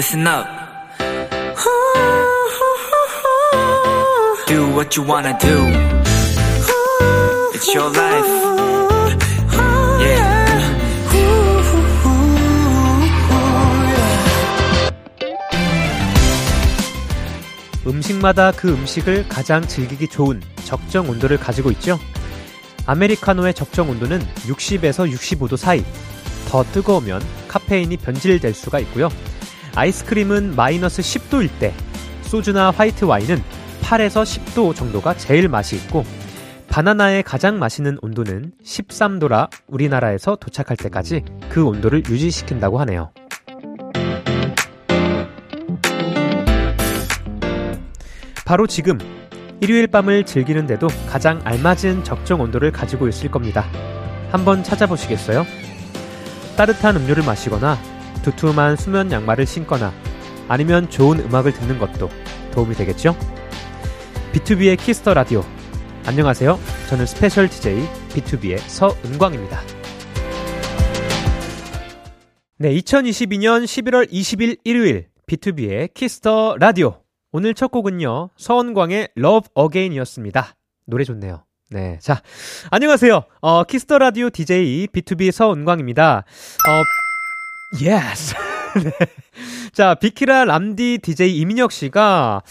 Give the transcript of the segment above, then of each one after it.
listen up. Do what you wanna do. It's your life. Yeah. 음식마다 그 음식을 가장 즐기기 좋은 적정 온도를 가지고 있죠. 아메리카노의 적정 온도는 60에서 65도 사이. 더 뜨거우면 카페인이 변질될 수가 있고요. 아이스크림은 마이너스 10도일 때, 소주나 화이트 와인은 8에서 10도 정도가 제일 맛이 있고, 바나나의 가장 맛있는 온도는 13도라 우리나라에서 도착할 때까지 그 온도를 유지시킨다고 하네요. 바로 지금 일요일 밤을 즐기는데도 가장 알맞은 적정 온도를 가지고 있을 겁니다. 한번 찾아보시겠어요? 따뜻한 음료를 마시거나 두툼한 수면 양말을 신거나 아니면 좋은 음악을 듣는 것도 도움이 되겠죠? B2B의 키스터 라디오. 안녕하세요. 저는 special DJ BTOB의 서은광입니다. 네, 2022년 11월 20일 일요일 B2B의 키스터 라디오. 오늘 첫 곡은요, 서은광의 Love Again이었습니다. 노래 좋네요. 네. 자, 안녕하세요. 어, 키스터 라디오 DJ B2B 서은광입니다. 어, yes. 네. 자, 비키라 람디 DJ 이민혁 씨가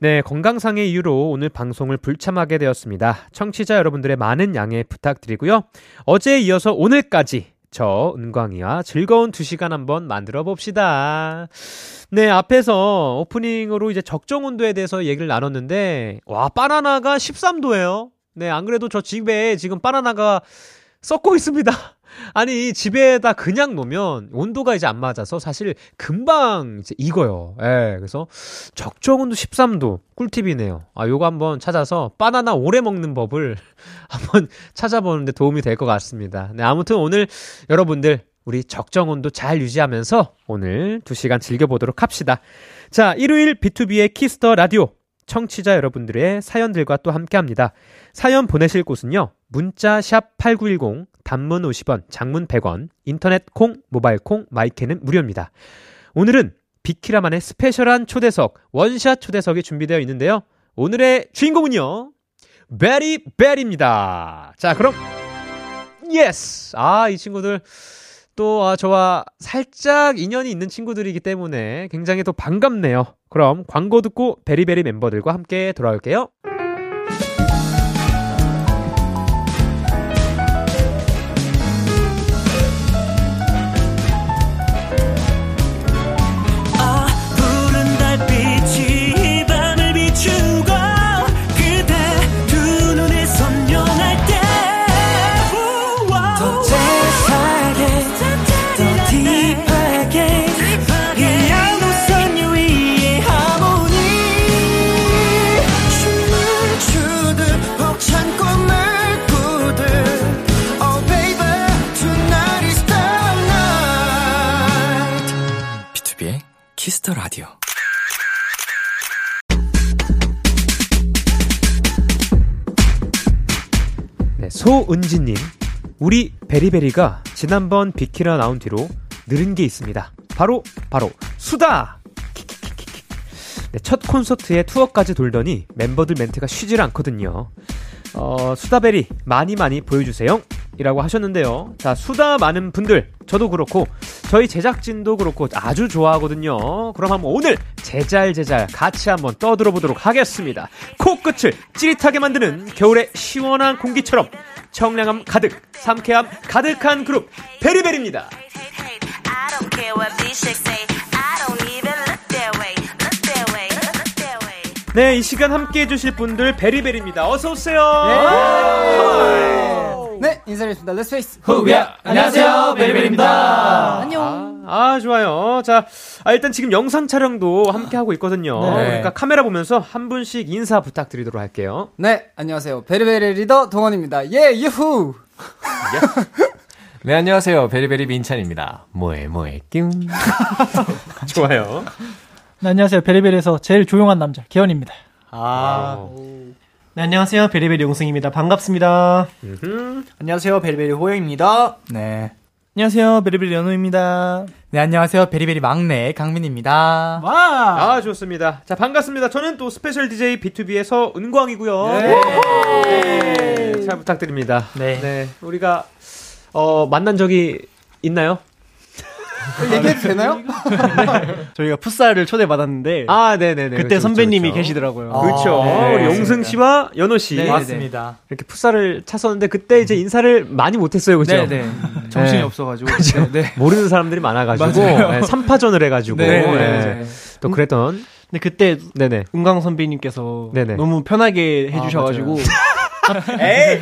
네, 건강상의 이유로 오늘 방송을 불참하게 되었습니다. 청취자 여러분들의 많은 양해 부탁드리고요. 어제에 이어서 오늘까지 저 은광이와 즐거운 두 시간 한번 만들어 봅시다. 네, 앞에서 오프닝으로 이제 적정 온도에 대해서 얘기를 나눴는데, 와, 바나나가 13도예요. 네, 안 그래도 저 집에 지금 바나나가 썩고 있습니다. 아니, 집에다 그냥 놓으면 온도가 이제 안 맞아서 사실 금방 이제 익어요. 예, 그래서 적정 온도 13도. 꿀팁이네요. 아, 요거 한번 찾아서 바나나 오래 먹는 법을 한번 찾아보는데 도움이 될 것 같습니다. 네, 아무튼 오늘 여러분들 우리 적정 온도 잘 유지하면서 오늘 2시간 즐겨보도록 합시다. 자, 일요일 B2B의 키스터 라디오. 청취자 여러분들의 사연들과 또 함께 합니다. 사연 보내실 곳은요. 문자 샵 8910, 단문 50원, 장문 100원, 인터넷 콩, 모바일 콩, My K는 무료입니다. 오늘은 비키라만의 special한 초대석, 원샷 초대석이 준비되어 있는데요. 오늘의 주인공은요. 베리베리입니다. 자, 그럼 yes. 아, 이 친구들 또 아, 저와 살짝 인연이 있는 친구들이기 때문에 굉장히 또 반갑네요. 그럼 광고 듣고 베리베리 멤버들과 함께 돌아올게요. Kiss the Radio. 네, 소은지님, 우리 베리베리가 지난번 비키라 나온 뒤로 늘은 게 있습니다. 바로 바로 수다. 네, 첫 콘서트에 투어까지 돌더니 멤버들 멘트가 쉬질 않거든요. 어, 수다베리 많이 많이 보여주세요. 이라고 하셨는데요. 자, 수다 많은 분들, 저도 그렇고, 저희 제작진도 그렇고 아주 좋아하거든요. 그럼 한번 오늘 제잘제잘 같이 한번 떠들어 보도록 하겠습니다. 코끝을 찌릿하게 만드는 겨울의 시원한 공기처럼 청량함 가득, 상쾌함 가득한 그룹, 베리베리입니다. I don't care what B6 say. I don't even look that way. Look that way. Look that way. 네, 이 시간 함께 해주실 분들, 베리베리입니다. 어서오세요. 네, 인사드리겠습니다. Let's face. 후야 안녕하세요 베리베리입니다. 안녕. 아, 좋아요. 자, 아, 일단 지금 영상 촬영도 함께 하고 있거든요. 네. 그러니까 카메라 보면서 한 분씩 인사 부탁드리도록 할게요. 네, 안녕하세요. 베리베리 리더 동헌입니다. 예, 유후. 네 안녕하세요 베리베리 민찬입니다. 뭐해 뭐해 뀨. 좋아요. 네, 안녕하세요. 베리베리에서 제일 조용한 남자, 계현입니다. 아, 네, 안녕하세요. 베리베리 용승입니다. 반갑습니다. 안녕하세요. 베리베리 호영입니다. 네. 안녕하세요. 베리베리 연호입니다. 네, 안녕하세요. 베리베리 막내 강민입니다. 와! 아, 좋습니다. 자, 반갑습니다. 저는 또 special DJ BTOB의 서은광이고요. 네. 잘 부탁드립니다. 네. 우리가 어, 만난 적이 있나요? 얘기해도 되나요? 저희가 풋살을 초대받았는데 아, 네, 네, 네. 그때 그렇죠, 선배님이 그렇죠. 계시더라고요. 그렇죠. 네. 우리 용승 씨와 연호 씨 네, 맞습니다. 이렇게 풋살을 찼었는데 그때 이제 인사를 많이 못했어요, 그죠? 네, 네. 정신이 네. 없어가지고. 그죠? 네. 모르는 사람들이 많아가지고 네, 3파전을 해가지고 네, 네, 네. 네. 또 그랬던 근데 그때 네네 은광 선배님께서 네네. 너무 편하게 해주셔가지고 에이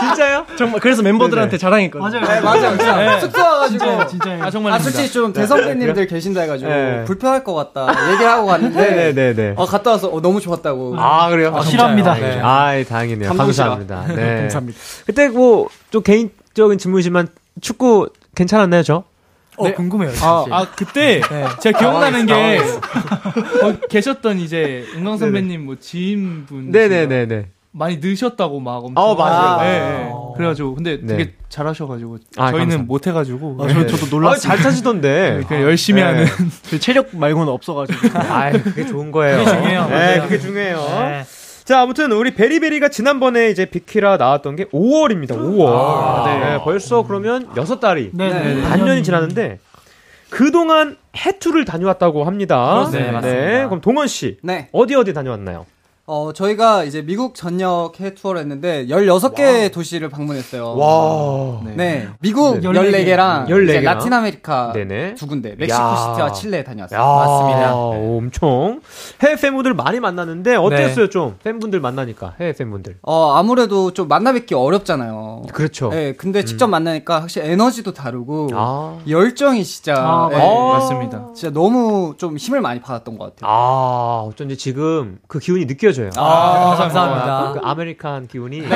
진짜요? 정말 그래서 멤버들한테 자랑했거든요. 맞아요. 네, 맞아요. 진짜 숙소 와가지고. 진짜요. 아 정말 아, 솔직히 좀 대선배님들 계신다 해가지고 네. 불편할 것 같다 얘기를 하고 갔는데 네네네네 어, 갔다 와서 어, 너무 좋았다고. 아 그래요? 아, 실합니다. 네. 아 다행이네요. 감동시라. 감사합니다. 네. 감사합니다. 그때 뭐 좀 개인적인 질문이지만 축구 괜찮았나요, 저? 어, 궁금해요. 아, 아 그때 제가 기억나는 게 어, 계셨던 이제 은광 선배님 뭐 지인분 네네네네. 많이 늦으셨다고 막 엄청 어, 맞아요. 네, 네. 그래가지고 근데 네. 되게 잘하셔가지고 아, 저희는 감사합니다. 못 해가지고 아, 저, 저도 놀랐어요. 아, 잘 타시던데. 그냥 열심히 네. 하는 저 체력 말고는 없어가지고. 아, 그게 좋은 거예요. 그게 중요해요. 네, 맞아요. 그게 중요해요. 자, 아무튼 우리 베리베리가 지난번에 이제 비키라 나왔던 게 5월입니다. 5월. 네. 벌써 그러면 6달이 네, 네. 반년이 지났는데 그동안 해투를 다녀왔다고 합니다. 네, 맞습니다. 그럼 동헌 씨 네. 어디 어디 다녀왔나요? 어, 저희가 이제 미국 전역 해 투어를 했는데 16개 도시를 방문했어요. 와. 네. 미국 네. 14개 랑 14 이제 개랑. 라틴 아메리카 네네. 두 군데, 멕시코 야. 시티와 칠레에 다녀왔어요. 야, 맞습니다. 오, 엄청 해외 팬분들 많이 만났는데 어땠어요 좀 팬분들 만나니까 해외 팬분들. 어, 아무래도 좀 만나 뵙기 어렵잖아요. 그렇죠. 네, 근데 직접 만나니까 확실히 에너지도 다르고 아. 열정이 진짜 아, 네, 어. 맞습니다. 진짜 너무 좀 힘을 많이 받았던 것 같아요. 아, 어쩐지 지금 그 기운이 느껴 져요. 아, 약간 그 American 기운이. 네.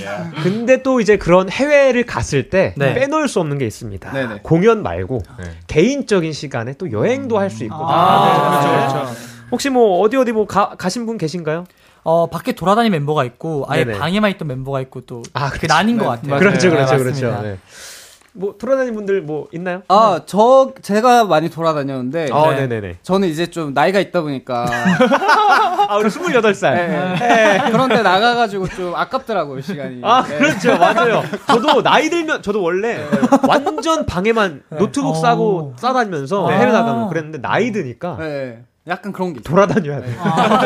예. 근데 또 이제 그런 해외를 갔을 때 네. 빼놓을 수 없는 게 있습니다. 네네. 공연 말고 개인적인 시간에 또 여행도 할 수 있거든요. 아, 네. 그렇죠, 그렇죠. 혹시 뭐 어디 어디 뭐 가, 가신 분 계신가요? 어, 밖에 돌아다니는 멤버가 있고, 아예 네네. 방에만 있던 멤버가 있고, 또, 아, 그게 그렇죠. 나뉜 것 네, 같아요. 맞아요. 그렇죠, 네, 그렇죠. 그렇죠. 네. 뭐 돌아다니는 분들 뭐 있나요? 아, 저 제가 많이 돌아다녔는데 어, 네, 네, 네. 저는 이제 좀 나이가 있다 보니까 아, 우리 28살. 네. 그런데 나가 가지고 좀 아깝더라고요 시간이. 아, 네. 그렇죠. 맞아요. 저도 나이 들면, 저도 원래 완전 방에만 노트북 싸고 싸다니면서 해외 나가면 그랬는데 나이 드니까 네. 약간 그런 게 있어요. 돌아다녀야 돼.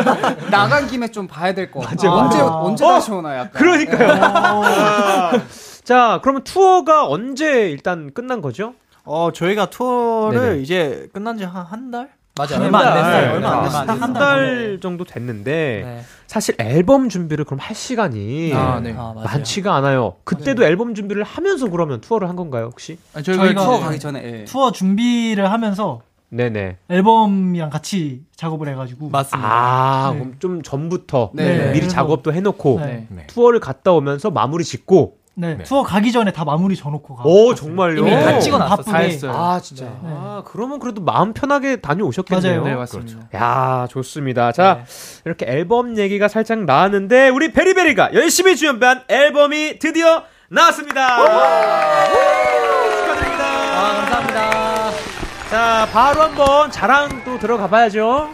나간 김에 좀 봐야 될 것 같아요. 맞아요, 언제 맞아요. 언제 어, 다시 오나 약간. 그러니까요. 아. 자, 그러면 투어가 언제 일단 끝난 거죠? 어, 저희가 투어를 네네. 이제 끝난 지한한 달? 맞아요. 얼마 안 됐어요. 네. 얼마 안 됐어요. 한한달 정도 됐는데 네. 사실 앨범 준비를 그럼 할 시간이 아, 네. 아. 많지가 않아요. 그때도 앨범 준비를 하면서 그러면 투어를 한 건가요, 혹시? 아니, 저희가, 저희가 투어 가기 전에. 예. 투어 준비를 하면서 네네. 앨범이랑 같이 작업을 해가지고. 맞습니다. 아, 네. 그럼 좀 전부터 네. 네. 미리 작업도 해놓고 네. 네. 투어를 갔다 오면서 마무리 짓고. 네, 투어 가기 전에 다 마무리 져놓고 가. 오, 정말요? 이미 다 찍어놨어. 바쁘게. 다 했어요. 아, 진짜. 아, 그러면 그래도 마음 편하게 다녀오셨겠네요. 맞아요. 네, 맞습니다. 야, 좋습니다. 자, 이렇게 앨범 얘기가 살짝 나왔는데 우리 베리베리가 열심히 준비한 앨범이 드디어 나왔습니다. 축하드립니다. 아, 감사합니다. 자, 바로 한번 자랑 또 들어가 봐야죠.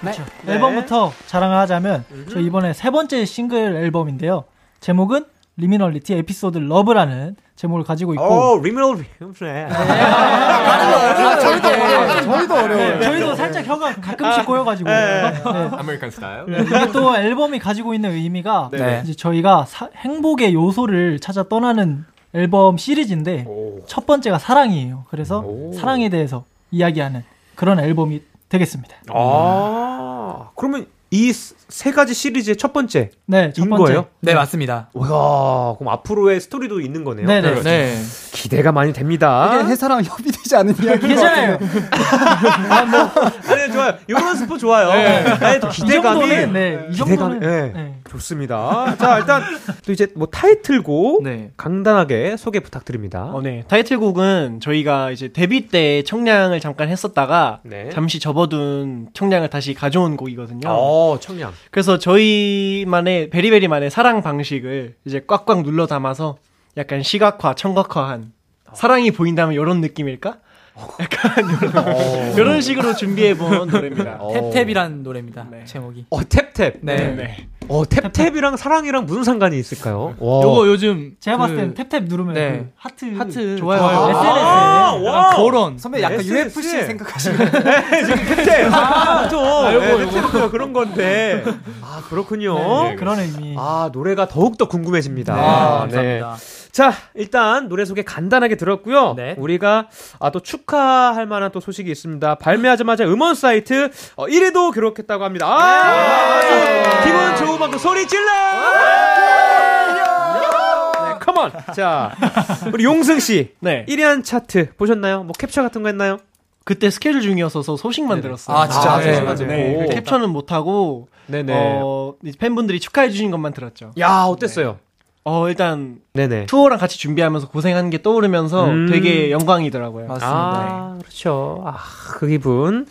네. 네. 앨범부터 자랑을 하자면 저 이번에 세 번째 싱글 앨범인데요. 제목은 Liminality Episode Love라는 제목을 가지고 있고 오, Liminal 네. 아, 저희도 어려워요. 저희도 어려워요. 네, 저희도 살짝 혀가 가끔씩 꼬여가지고 네. American 스타일. 이게 또 앨범이 가지고 있는 의미가 네. 이제 저희가 사- 행복의 요소를 찾아 떠나는 앨범 시리즈인데 오. 첫 번째가 사랑이에요. 그래서 오. 사랑에 대해서 이야기하는 그런 앨범이 되겠습니다. 아, 그러면 이 세 가지 시리즈의 첫 번째 네, 첫 인 번째. 거예요? 네, 맞습니다. 와, 그럼 앞으로의 스토리도 있는 거네요. 네, 네. 네. 기대가 많이 됩니다. 이게 회사랑 협의되지 않은 이야기. 괜찮아요. 아니 좋아요. 이런 스포 좋아요. 아니, 또이 기대감이 정도는 네, 이 기대감이 정도는 네. 네. 좋습니다. 자 일단 또 이제 뭐 타이틀곡 네. 간단하게 소개 부탁드립니다. 어, 네. 타이틀곡은 저희가 이제 데뷔 때 청량을 잠깐 했었다가 네. 잠시 접어둔 청량을 다시 가져온 곡이거든요. 어 청량. 그래서 저희만의 베리베리만의 사랑 방식을 이제 꽉꽉 눌러 담아서 약간 시각화, 청각화한 사랑이 보인다면 이런 느낌일까? 약간 이런, 이런 식으로 준비해 본 노래입니다. 탭탭이라는 노래입니다. 제목이. 어, 탭탭. 네. 네. 어, 탭탭이랑 사랑이랑 무슨 상관이 있을까요? 와. 요거 요즘 제가 그- 봤을 땐 탭탭 누르면 네. 그 하트 하트 좋아요. 좋아요. SNS에 아, 와. 그런 선배 약간 SNS에. UFC 생각하시는 탭탭. 아, 좀. 아, 요거, 네. 탭탭 그런 건데. 아, 그렇군요. 네, 그런 의미. 아, 노래가 더욱 더 궁금해집니다. 네, 아, 감사합니다. 자, 일단 노래 소개 간단하게 들었고요. 네. 우리가 아, 또 축하할 만한 또 소식이 있습니다. 발매하자마자 음원 사이트 어, 1위도 기록했다고 합니다. 아, 기분 좋은 만큼 소리 질러! 네, 컴온! 자, 우리 용승 씨. 네. 1위 한 차트 보셨나요? 뭐 캡처 같은 거 했나요? 그때 스케줄 중이어서 소식만 들었어요. 아, 진짜? 아, 네, 맞아요. 네, 오. 캡처는 못하고 네네. 어, 팬분들이 축하해 주신 것만 들었죠. 야, 어땠어요? 어, 일단 네네. 투어랑 같이 준비하면서 고생한 게 떠오르면서 음. 되게 영광이더라고요. 아, 그렇죠. 아, 그 기분.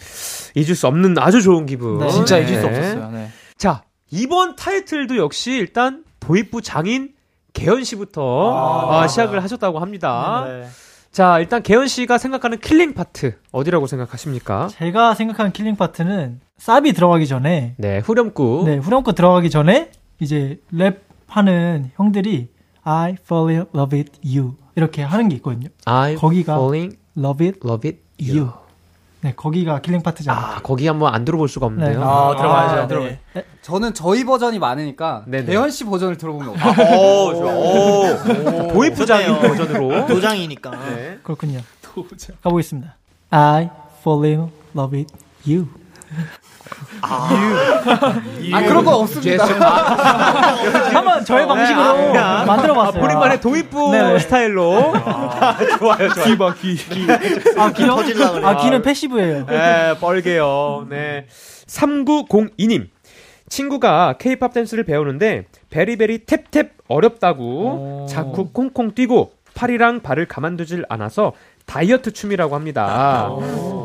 잊을 수 없는 아주 좋은 기분. 네. 진짜 잊을 수 네. 없었어요. 네. 자, 이번 타이틀도 역시 일단 도입부 장인 계현 씨부터 아, 시작을 하셨다고 합니다. 네. 자, 일단 계현 씨가 생각하는 killing 파트 어디라고 생각하십니까? 제가 생각하는 killing 파트는 싸비 들어가기 전에 네, 후렴구. 네, 후렴구 들어가기 전에 이제 랩 하는 형들이 I fall in love with you 이렇게 하는 게 있거든요. I 거기가 falling love it love it you. 네, 거기가 killing 파트잖아요. 아, 거기 한번 안 들어볼 수가 없네요. 네. 아, 들어가야죠. 아, 네. 저는 저희 버전이 많으니까 네네. 계현 씨 버전을 들어보면 어떨까요? 오, 좋아. 오, 도입부 장인 버전으로. 도장이니까. 네. 그렇군요. 가보겠습니다. I fall in love with you. 아 그런 거 없습니다. 한번 저의 방식으로 아, 그냥. 만들어봤어요. 아, 본인만의 도입부 네네. 스타일로. 아, 좋아요, 좋아요. 귀 봐 귀. 아, 귀요? 아, 귀는 패시브예요. 네, 뻘게요. 네. 3902님. 친구가 케이팝 댄스를 배우는데 베리베리 탭탭 어렵다고 자꾸 콩콩 뛰고 팔이랑 발을 가만두질 않아서 다이어트 춤이라고 합니다.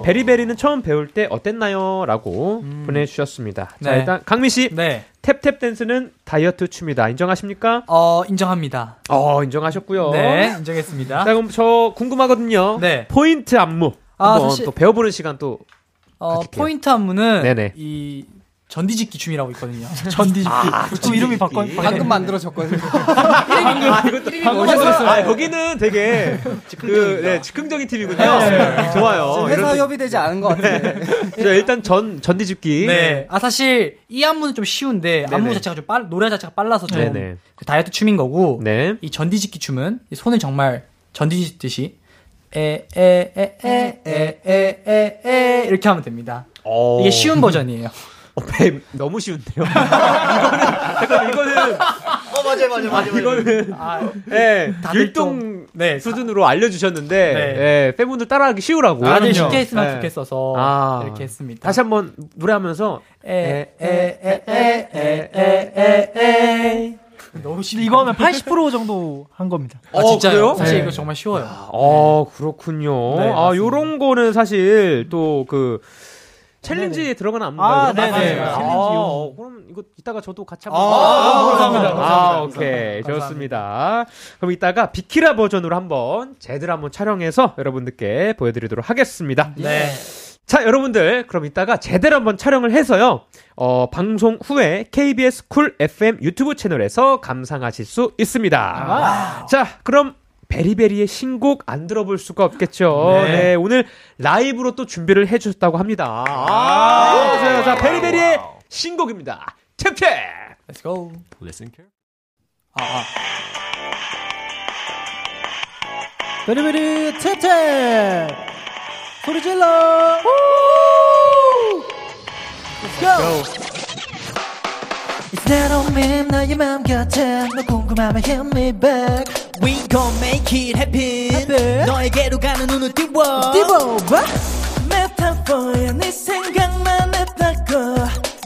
베리베리는 처음 배울 때 어땠나요? 라고 보내주셨습니다. 자, 네. 일단 강민 씨, 네. 탭탭 댄스는 다이어트 춤이다. 인정하십니까? 어, 인정합니다. 어, 인정하셨고요. 네, 인정했습니다. 자, 그럼 저 궁금하거든요. 네. 포인트 안무. 아, 한번 사실- 또 배워보는 시간 또 어, 가질게요. 포인트 안무는 네네. 이 전디집기 춤이라고 있거든요. 전디집기. 아, 좀 이름이 바꿔. 방금 만들어졌거든요. 방금 만들어졌어요. 아, 그 여기는 아, 되게 그 네, 즉흥적인 팀이군요. 네. 네 좋아요. 회사 협의되지 않은 것 같아요. 네. 일단 전 전디집기. 네. 아 사실 이 안무는 좀 쉬운데 네네. 안무 네. 자체가 좀 빨, 노래 자체가 빨라서 좀 그 다이어트 춤인 거고. 네. 이 전디집기 춤은 손을 정말 전디집듯이 에에에에에에에 이렇게 하면 됩니다. 어. 이게 쉬운 버전이에요. 어, 배 너무 쉬운데요. 이거는 잠깐 이거는 어, 맞아요, 맞아요, 맞아요. 이거는 아, 예, 다들 율동 좀- 네, 수준으로 알려주셨는데 네. 예, 팬분들 따라하기 쉬우라고. 그럼요. 쉽게 했으면 예. 좋겠어서 아. 이렇게 했습니다. 다시 한번 노래하면서 에 에 에 에 에 에에 너무 근데 이거 하면 80% 정도 한 겁니다. 아, 어, 진짜요? 사실 네. 이거 정말 쉬워요. 어, 그렇군요. 네, 아, 맞습니다. 요런 거는 사실 또 그 챌린지에 들어가는 안무가 아, 네네. 맞아요. 챌린지 아, 용. 어, 그럼 이거 이따가 저도 같이 한번. 아, 감사합니다. 아, 감사합니다. 오케이. 감사합니다. 좋습니다. 그럼 이따가 비키라 버전으로 한번 제대로 한번 촬영해서 여러분들께 보여드리도록 하겠습니다. 네. 자, 여러분들, 그럼 이따가 제대로 한번 촬영을 해서요, 어, 방송 후에 KBS 쿨 FM 유튜브 채널에서 감상하실 수 있습니다. 자, 그럼 베리베리의 신곡 안 들어볼 수가 없겠죠. 네. 네. 오늘 라이브로 또 준비를 해주셨다고 합니다. 아, 자, 자, 베리베리의 신곡입니다. 탭탭! Let's go. Listen care. 아, 아. 베리베리 탭탭! 소리 질러! Let's go! 새로운 너의 맘 곁에 너 궁금하면 hit me back We gon' make it happen, 너에게로 가는 눈을 띄워 띄워봐 메타포야 네 생각만 해바꿔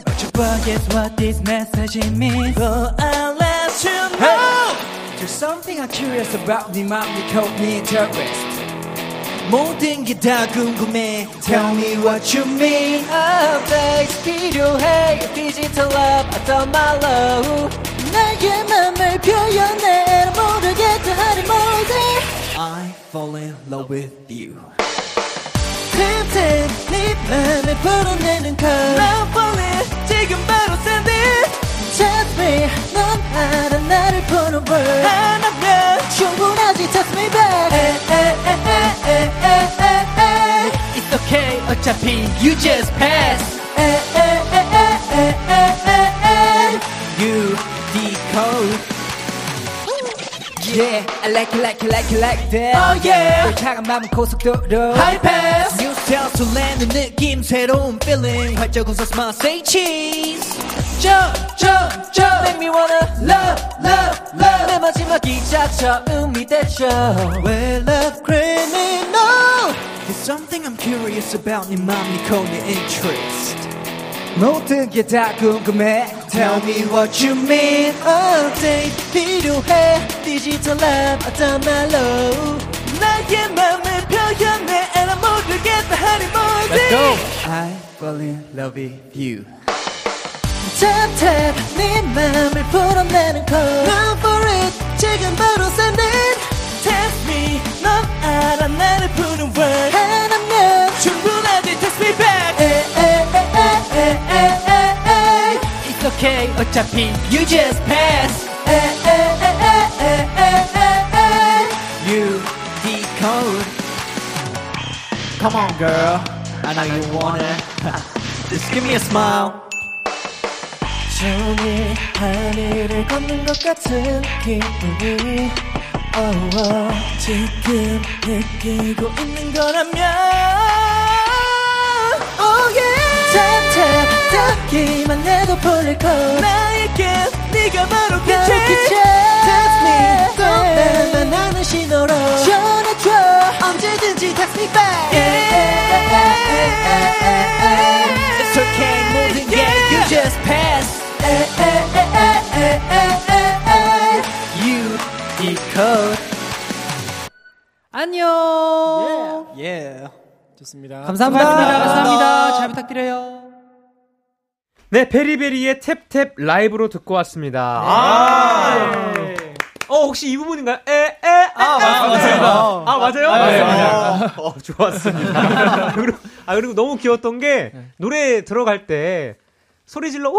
But you forget what this message means So I'll let you know There's something I'm curious about 네 맘이 caught me interest 모든 게 다 궁금해 Tell me what you mean Updates 필요해 Digital love I thought my love 나의 맘을 표현해 모르 겠다 하리 I fall in love with you. 틈틈 네 맘을 풀어내는 걸. 난 fall in 지금 바로 send it. Touch me 넌 알아 나를 보는 word. 하나면 충분하지 touch me back. 에에에에에에에에. It's okay 어차피 you just pass. 에에에에에에에. You decode. Yeah, I like it, like it, like it, like that. Oh yeah. 차가운 마음은 고속도로. High pass. New style 설레는 느낌, 새로운 feeling. 활짝 웃어 smile, say cheese. Jump, jump, jump. Make me wanna love, love, love. 내 마지막 기차 처음이 됐죠. Well, love criminal. There's something I'm curious about. 네 맘, 네 코, 네 interest. 모든 게 다 궁금해 Tell me what you mean Update 필요해 디지털 앱 어떤 말로 나의 맘을 표현해 And I'm 모르겠다 하니 뭐지 Let's go I fall in love with you Tap tap 네 맘을 풀어내는 걸 Run for it 지금 바로 send it Text me 넌 알아 나를 부른 word 하나면 충분하지 text me back 에에에에에에에 It's okay 어차피 you just pass 에에에에에에에 You decode Come on girl I know you want it Just give me a smile 종일 하늘을 걷는 것 같은 기분이 oh, oh. 지금 느끼고 있는 거라면 기만 해도 풀릴 걸 나에게 네가 바로 끝이 Text me 또 나만 하는 신호로 전해줘 언제든지 text me back It's okay 모든 게 you just pass You decode 안녕. 예. 좋습니다. 감사합니다. 감사합니다. 잘 부탁드려요. 네, 베리베리의 탭탭 라이브로 듣고 왔습니다. 아, 어, 혹시 이 부분인가요? 에, 에, 아, 맞습니다. 아, 맞아요? 네, 맞아요. 어, 좋았습니다. 그리고, 아, 그리고 너무 귀여웠던 게, 노래 들어갈 때, 소리 질러, 오!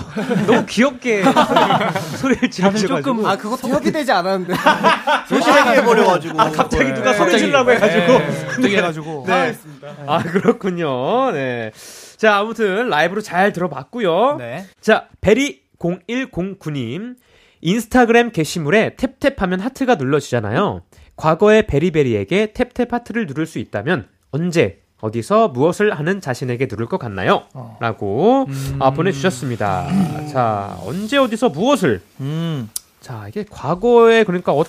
너무 귀엽게 소리를 지르셔가지고. 아 그것도 협의되지 않았는데. 소심하게 해버려가지고. 아, 갑자기 누가 소리 질라고 해가지고. 갑자기 해가지고. 네. 아, 그렇군요. 네. 자, 아무튼 라이브로 잘 들어봤고요. 네. 자, 베리 0109님. 인스타그램 게시물에 탭탭하면 하트가 눌러지잖아요. 과거의 베리베리에게 탭탭 하트를 누를 수 있다면 언제 어디서 무엇을 하는 자신에게 누를 것 같나요? 라고 아, 보내주셨습니다. 자, 언제 어디서 무엇을? 음. 자, 이게 과거에 그러니까 어,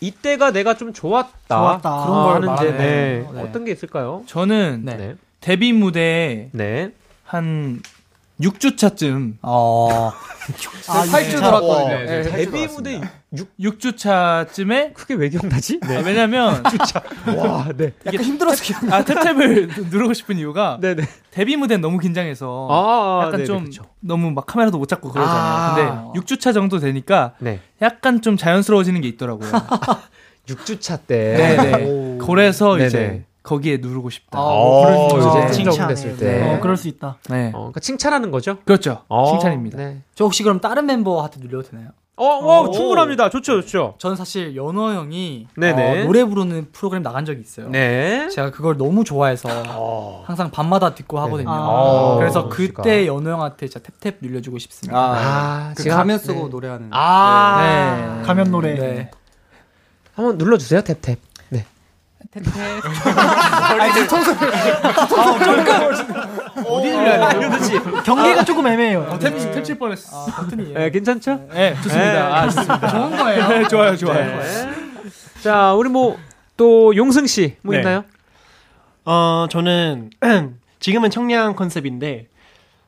이때가 내가 좀 좋았다. 좋았다. 그런 걸 하는데 말하네요. 네. 네. 어떤 게 있을까요? 저는 네. 네. 데뷔 무대 네. 한 6주차쯤 어. 아, 팔주 네. 들었거든요. 네, 네, 예. 데뷔 무대 6 주차쯤에 그게 왜 기억나지? 아, 왜냐면 와, 네. 약간 힘들어서 기억. 아 탭탭을 누르고 싶은 이유가 네, 네. 데뷔 무대는 너무 긴장해서 아, 약간 네네, 좀 그쵸. 너무 막 카메라도 못 잡고 그러잖아요. 아. 근데 6주차 정도 되니까 네. 약간 좀 자연스러워지는 게 있더라고요. 6주차 때. 네네. 그래서 네네. 이제 거기에 누르고 싶다. 어, 그럴 수 칭찬. 적응됐을 때. 어, 그럴 수 있다. 네. 어, 그러니까 칭찬하는 거죠? 그렇죠. 어, 칭찬입니다. 네. 저 혹시 그럼 다른 멤버 하트 눌려도 되나요? 어, 어, 충분합니다. 좋죠, 좋죠. 저는 사실 연호 형이 네네. 어, 노래 부르는 프로그램 나간 적이 있어요. 네. 제가 그걸 너무 좋아해서 어. 항상 밤마다 듣고 하거든요. 아. 그래서 그러시구나. 그때 연호 형한테 진짜 탭탭 눌려주고 싶습니다. 아, 그 제가- 가면 쓰고 네. 노래하는. 아. 네. 가면 노래. 네. 한번 눌러주세요, 탭탭. 네. 어디 눌려야 돼요? 경계가 조금 애매해요. 탭, 탭칠 뻔했어. 버튼이에요. 네, 괜찮죠? 네, 좋습니다. 아, 좋습니다. 좋은 거예요. 네, 좋아요, 좋아요. 네. 자, 우리 뭐, 또, 용승 씨, 뭐 네. 있나요? 어, 저는 지금은 청량 컨셉인데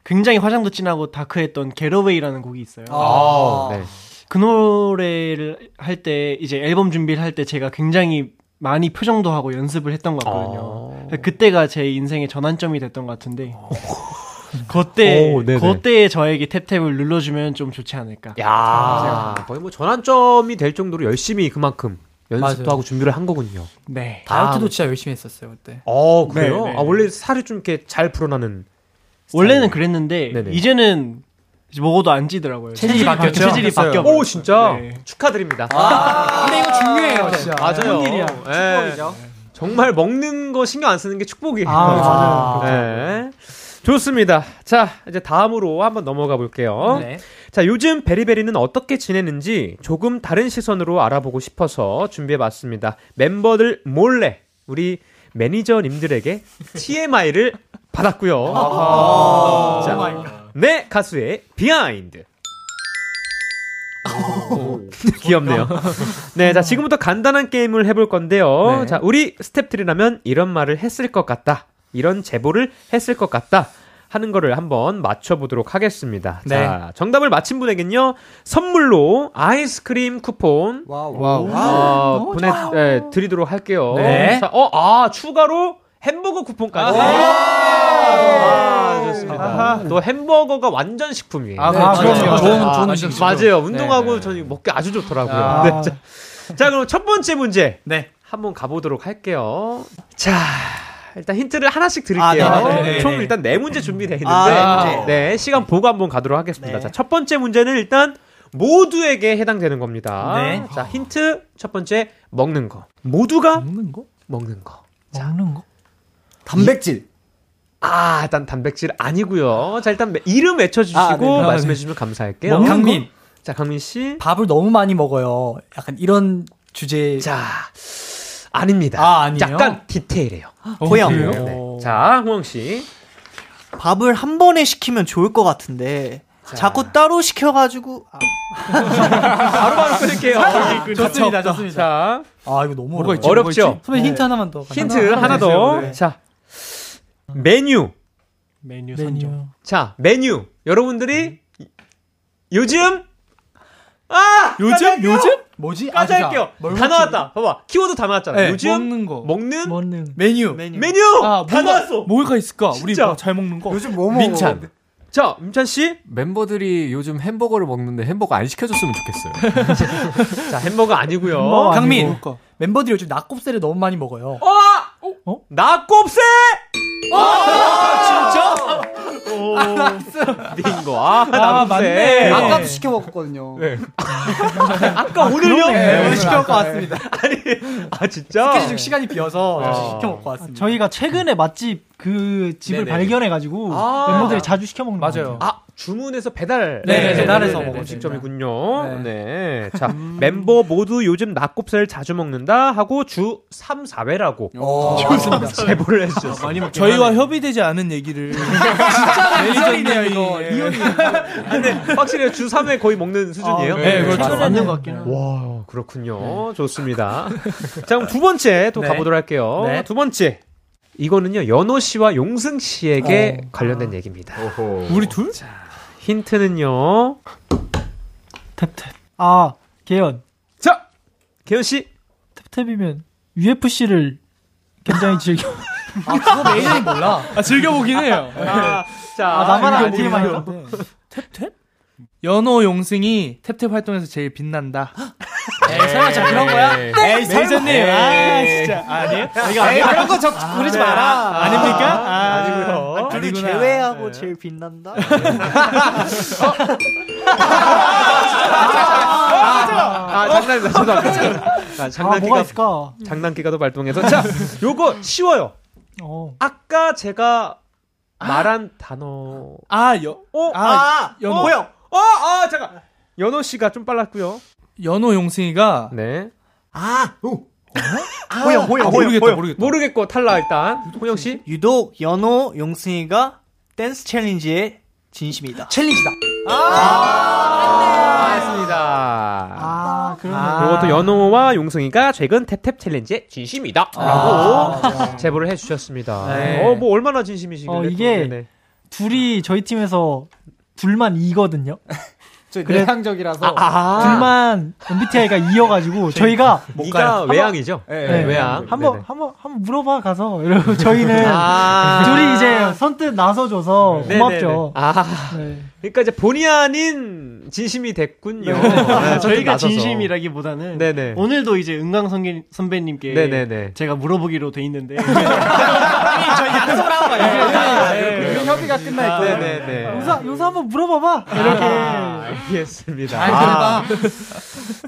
굉장히 화장도 진하고 다크했던 게러웨이라는 곡이 있어요. 아, 네. 그 노래를 할 때 이제 앨범 준비를 할 때 제가 굉장히 많이 표정도 하고 연습을 했던 것 같거든요. 어. 그때가 제 인생의 전환점이 됐던 것 같은데 그때. 그때 저에게 탭탭을 눌러주면 좀 좋지 않을까. 야 거의 뭐 전환점이 될 정도로 열심히 그만큼 연습도 맞아요. 하고 준비를 한 거군요. 네. 다이어트도 진짜 열심히 했었어요 그때. 어 그래요? 네, 네. 아 원래 살이 좀 이렇게 잘 불어나는 원래는 그랬는데 네네. 이제는 이제 먹어도 안 찌더라고요. 체질이 바뀌었죠? 체질이 바뀌어. 오 진짜 네. 축하드립니다. 근데 이거 중요해요 진짜. 맞아요. 좋은 일이야. 예. 정말 먹는 거 신경 안 쓰는 게 축복이에요. 아, 맞아요. 네. 좋습니다. 자, 이제 다음으로 한번 넘어가 볼게요. 네. 자, 요즘 베리베리는 어떻게 지내는지 조금 다른 시선으로 알아보고 싶어서 준비해 봤습니다. 멤버들 몰래 우리 매니저님들에게 TMI를 받았고요. 자, 내 가수의 비하인드. 오, 귀엽네요. 네, 자, 지금부터 간단한 게임을 해볼 건데요. 네. 자, 우리 스탭들이라면 이런 말을 했을 것 같다. 이런 제보를 했을 것 같다. 하는 거를 한번 맞춰보도록 하겠습니다. 네. 자, 정답을 맞힌 분에겐요, 선물로 아이스크림 쿠폰, 와우. 와우. 어, 보내, 네, 드리도록 할게요. 네. 자, 어, 아, 추가로 햄버거 쿠폰까지. 아, 좋습니다. 또 햄버거가 완전 식품이에요. 아, 네. 그렇죠. 맞아요. 좋은- 아, 좋은 맞아요. 음식이죠. 맞아요. 운동하고 네, 네. 저는 먹기 아주 좋더라고요. 아. 네, 자, 자, 그럼 첫 번째 문제. 네. 한번 가보도록 할게요. 자, 일단 힌트를 하나씩 드릴게요. 아, 네, 네, 네, 총 네. 일단 네 문제 준비되어 있는데, 아, 네. 네, 시간 보고 한번 가도록 하겠습니다. 네. 자, 첫 번째 문제는 일단 모두에게 해당되는 겁니다. 네. 자, 힌트 첫 번째 먹는 거. 모두가 먹는 거? 먹는 거. 먹는 거? 단백질. 아, 일단 단백질 아니고요. 자, 일단 이름 외쳐주시고 아, 네. 말씀해 주시면 감사할게요. 강민 자, 강민 씨. 밥을 너무 많이 먹어요. 약간 이런 주제. 자, 아닙니다. 아, 아니에요? 약간 디테일해요. 호영. 그래요? 네. 자, 호영 씨. 밥을 한 번에 시키면 좋을 것 같은데 자꾸 따로 시켜가지고 아, 바로바로 끊을게요. 좋습니다, 좋습니다. 자, 아 이거 너무. 있지? 어렵죠? 선배 힌트 하나만 더. 힌트 하나 하나, 주세요, 더. 네. 자, 메뉴. 메뉴 선정. 메뉴. 자, 메뉴. 여러분들이 요즘 아! 요즘? 요즘? 뭐지? 까지 아, 진짜. 할게요. 뭘다 먹지? 나왔다. 봐봐. 키워드 다 나왔잖아. 네, 요즘 먹는 거. 먹는 먹는 메뉴. 메뉴. 메뉴 아, 다 뭐가, 나왔어. 뭐가 있을까? 우리 진짜. 뭐잘 먹는 거. 요즘 뭐 먹어? 민찬. 자, 민찬 씨. 멤버들이 요즘 햄버거를 먹는데 햄버거 안 시켜줬으면 좋겠어요. 자, 햄버거 아니고요. 햄버거 강민. 뭘까? 멤버들이 요즘 낙곱새를 너무 많이 먹어요. 어! 어? 낙곱새! 아, 진짜? 오, 빙고. 아, 낙곱새. 맞네. 아까도 시켜 먹었거든요. 네. 아까 오늘요? 네, 오늘 시켜 먹고 왔습니다. 아니, 아, 진짜? 스케줄 중 시간이 비어서 아. 시켜 먹고 왔습니다. 저희가 최근에 맛집 그 집을 네네네. 발견해가지고 아. 멤버들이 자주 시켜 먹는 거 맞아요. 아, 주문해서 배달. 네, 배달해서 네, 먹을 음식점이군요. 네. 네. 자, 멤버 모두 요즘 낙곱새를 자주 먹는다 하고 주 3, 4회라고 오, 좋습니다. 제보를 해 주셨어요. 많이 먹긴 저희와 하네. 협의되지 않은 얘기를. 진짜 리얼이네요, 이거. 근데 확실히 주 3회 거의 먹는 수준이에요? 네, 그렇죠. 최근에는 맞는 것 같긴 하네. 와, 그렇군요. 좋습니다. 자, 그럼 두 번째 또 네. 가보도록 할게요. 네. 두 번째. 이거는요, 연호 씨와 용승 씨에게 관련된 얘기입니다. 우리 둘? 힌트는요. 탭탭. 아 개연. 자, 개연 씨. 탭탭이면 UFC를 굉장히 즐겨. 아, 그거 메인이 몰라. 아, 즐겨보긴 해요. 아, 자, 아 나만 안 이거 TMI. 탭탭? 연호 용승이 탭탭 활동에서 제일 빛난다. 에이, 설마 진짜 그런 거야? 네. 에이, 매니저님. 아, 진짜. 아니에요? 이거 에이, 그런 거 적, 그러지 마라. 아닙니까? 아, 아니고요. 둘을 아니구나. 제외하고 제일 빛난다. 아, 장난입니다. 죄송합니다. 아, 아 뭐가 장난기가, 있을까? 장난기가도 발동해서. 자, 요거 쉬워요. 어. 아까 제가 말한 단어. 아, 여, 어? 아, 연호. 호영. 어, 아, 잠깐. 연호 씨가 좀 빨랐고요. 연호 용승이가 네. 아, 오. 아, 호영, 호영, 아, 호영, 모르겠다, 호영. 모르겠다. 모르겠고 탈락 일단. 호영 씨. 유독 연호 용승이가 댄스 챌린지에 진심이다. 챌린지다. 맞습니다. 아 그러네. 그리고 또 연호와 용승이가 최근 Tap Tap 챌린지에 진심이다. 라고 제보를 해주셨습니다. 네. 어, 뭐 얼마나 진심이시길래. 어, 또, 이게 네네. 둘이 저희 팀에서 둘만 E거든요. 저 그래. 내향적이라서. 아, 둘만 MBTI가 E여가지고 저희가 E가 외향이죠? 네, 네, 네. 외향. 한번. 한번 한번 물어봐 가서 이러고 저희는 아. 둘이 이제 선뜻 나서줘서 네네네. 고맙죠. 아, 네. 그러니까 이제 본의 아닌 진심이 됐군요. 네. 네, 저희가 나서서. 진심이라기보다는 네네. 오늘도 이제 은광 선배, 선배님께 네네네. 제가 물어보기로 돼 있는데 저희 약속을 가요. 그 협의가 끝나 있고. 네네네. 요사 요사 한번 물어봐봐. 이렇게. 알겠습니다. 잘 아,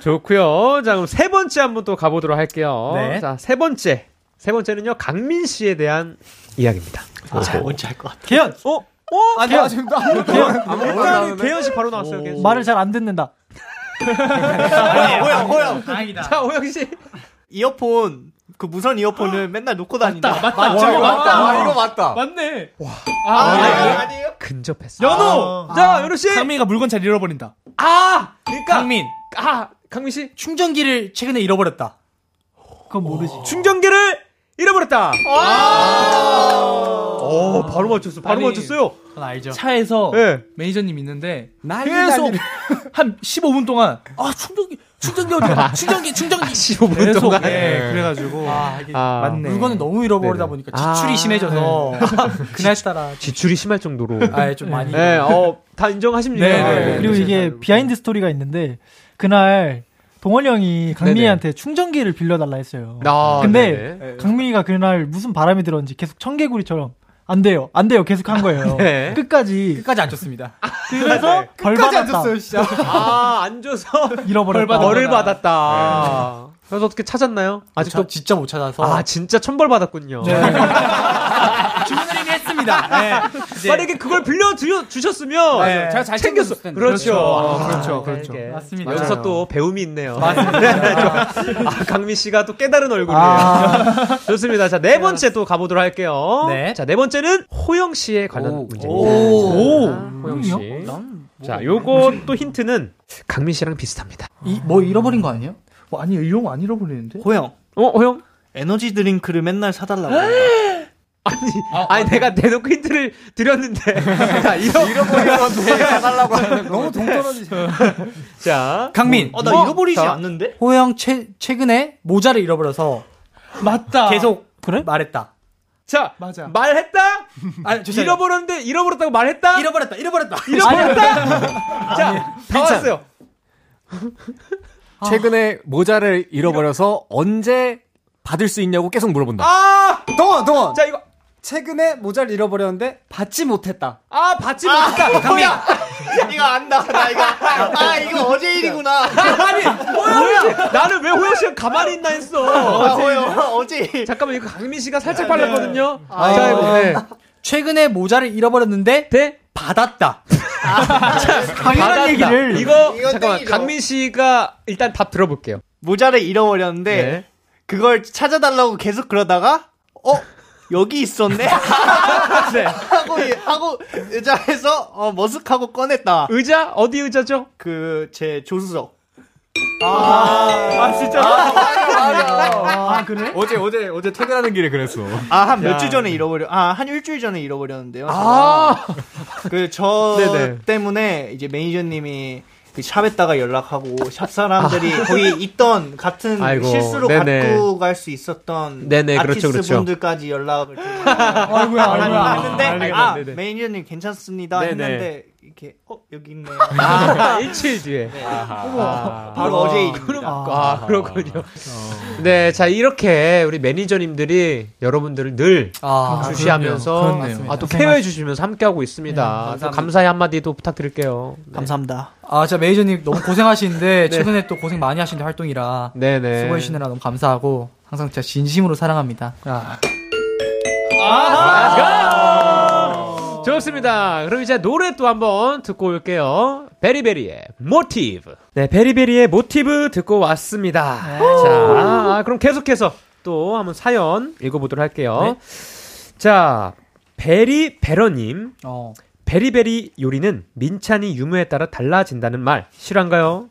좋고요. 자, 그럼 세 번째 한번 또 가보도록 할게요. 네. 자, 세 번째. 세 번째는요, 강민 씨에 대한 이야기입니다. 잘 뭔지 알 것 같아. 개연 어? 어? 아니, 아, 지금 나 일단 개연 씨 바로 나왔어요. 개연 씨. 말을 잘 안 듣는다. 호영, 호영. 다행이다. 자, 오영 씨. 이어폰, 그 무선 이어폰을 맨날 놓고 다닌다. 맞다. 와, 저거 이거 맞다. 와, 이거 맞다. 맞다. 맞네. 아, 아니에요? 근접했어. 연호. 자, 연호 씨. 강민이가 물건 잘 잃어버린다. 아! 그러니까 강민 아, 강민 씨. 충전기를 최근에 잃어버렸다. 그건 모르지. 충전기를 잃어버렸다. 오, 바로 맞췄어. 바로 아니, 맞췄어요. 그건 알죠. 차에서 네. 매니저님 있는데 난리 계속 난리. 한 15분 동안 아 충전기 충전기 어디가 충전기 충전기 15분 계속 동안. 예, 그래가지고 아, 이게 아, 맞네. 물건을 너무 잃어버리다 네네. 보니까 지출이 아, 심해져서 그날따라 지출이 심할 정도로. 아, 좀 많이 네, 어, 다 인정하십니까? 네, 네. 그리고 이게 비하인드 스토리가 있는데 그날 동헌이 형이 강민이한테 충전기를 빌려달라 했어요. 아, 근데 네네. 강민이가 그날 무슨 바람이 들었는지 계속 청개구리처럼 안 돼요, 안 돼요 계속 한 거예요. 네. 끝까지. 끝까지 안 줬습니다. 그래서 벌 끝까지 안 받았다. 줬어요, 진짜. 아, 안 줘서 잃어버렸다. 벌을 받았다. 그래서 어떻게 찾았나요? 아직도 저 진짜 못 찾아서 아, 진짜 천벌 받았군요. 했습니다. 네. 만약에 그걸 빌려 주, 주셨으면 네. 제가 잘 챙겼어. 그렇죠. 그렇죠. 아, 그렇죠. 그렇죠. 그렇죠. 맞습니다. 여기서 또 배움이 있네요. 맞습니다. 아, 강민 씨가 또 깨달은 얼굴이에요. 아. 좋습니다. 자, 네 번째 또 가보도록 할게요. 네. 자, 네 번째는 호영 씨에 관한 오. 문제입니다. 오. 자, 호영 씨. 자, 요거 또 힌트는 강민 씨랑 비슷합니다. 이, 뭐 잃어버린 거 아니에요? 뭐 아니 이용 안 잃어버리는데? 호영, 어, 호영? 에너지 드링크를 맨날 사달라고. 아니, 아니 내가 대놓고 힌트를 드렸는데. 자, 이런 잃어버린 건데 사달라고 하는 너무 동떨어지죠. 자, 강민. 어, 나 뭐? 잃어버리지 자. 않는데? 호영 최, 최근에 모자를 잃어버려서 맞다. 계속 그래? 말했다. 자, 맞아. 말했다? 아니. 잃어버렸는데 잃어버렸다고 말했다? 잃어버렸다. 잃어버렸다. 잃어버렸다? 자, 다 왔어요. 최근에 모자를 잃어버려서 언제 받을 수 있냐고 계속 물어본다. 아! 동원, 동원. 자, 이거 최근에 모자를 잃어버렸는데 받지 못했다. 아, 받지 못했다. 강민. 이거 안다. 나 이거. 아, 이거 어제 일이구나. 아니, 씨. 나는 왜 호영 씨가 가만히 있나 했어. 아, 호영, 어제. 잠깐만, 이거 강민 씨가 살짝 빨랐거든요. 아, 자, 이거, 네. 최근에 모자를 잃어버렸는데 네? 받았다. 당연한 받았다. 얘기를. 이거, 이거 잠깐만, 땡이죠. 강민 씨가 일단 답 들어볼게요. 모자를 잃어버렸는데, 네. 그걸 찾아달라고 계속 그러다가, 어? 여기 있었네? 네. 하고, 하고, 의자에서, 어, 머쓱하고 꺼냈다. 의자? 어디 의자죠? 그, 제 조수석. 아, 진짜. 아, 그래? 어제, 어제, 어제 퇴근하는 길에 그랬어. 아, 한 몇 주 전에 잃어버려, 아, 한 일주일 전에 잃어버렸는데요. 아. 그, 저 네네. 때문에 이제 매니저님이 그 샵에다가 연락하고 샵 사람들이 거기 있던 같은 아이고, 실수로 네네. 갖고 갈 수 있었던 네네, 그렇죠, 아티스트 그렇죠. 분들까지 연락을 좀 아이고야, 아이고야. 했는데 알겠네, 아 네네. 매니저님 괜찮습니다 네네. 했는데 이렇게 어 여기 있네요. 아, 일주일 뒤에. 아, 바로 어제 일입니다. 아, 그렇군요. 네, 자, 이렇게 우리 매니저님들이 여러분들을 늘 아, 주시하면서. 아, 또 케어해 주시면서 함께하고 있습니다. 또 감사합니다. 감사의 한마디도 부탁드릴게요. 네. 감사합니다. 아, 진짜 매니저님 너무 고생하시는데 최근에 또 고생 많이 하시는 활동이라 네네. 수고해 주시느라 너무 감사하고 항상 진짜 진심으로 사랑합니다. 아, 아, 좋습니다. 그럼 이제 노래 또 한번 듣고 올게요. 베리베리의 모티브. 네, 베리베리의 모티브 듣고 왔습니다. 자, 아, 그럼 계속해서 또 한번 사연 읽어보도록 할게요. 자, 베리베러님. 어. 베리베리 요리는 민찬이 유무에 따라 달라진다는 말 실한가요?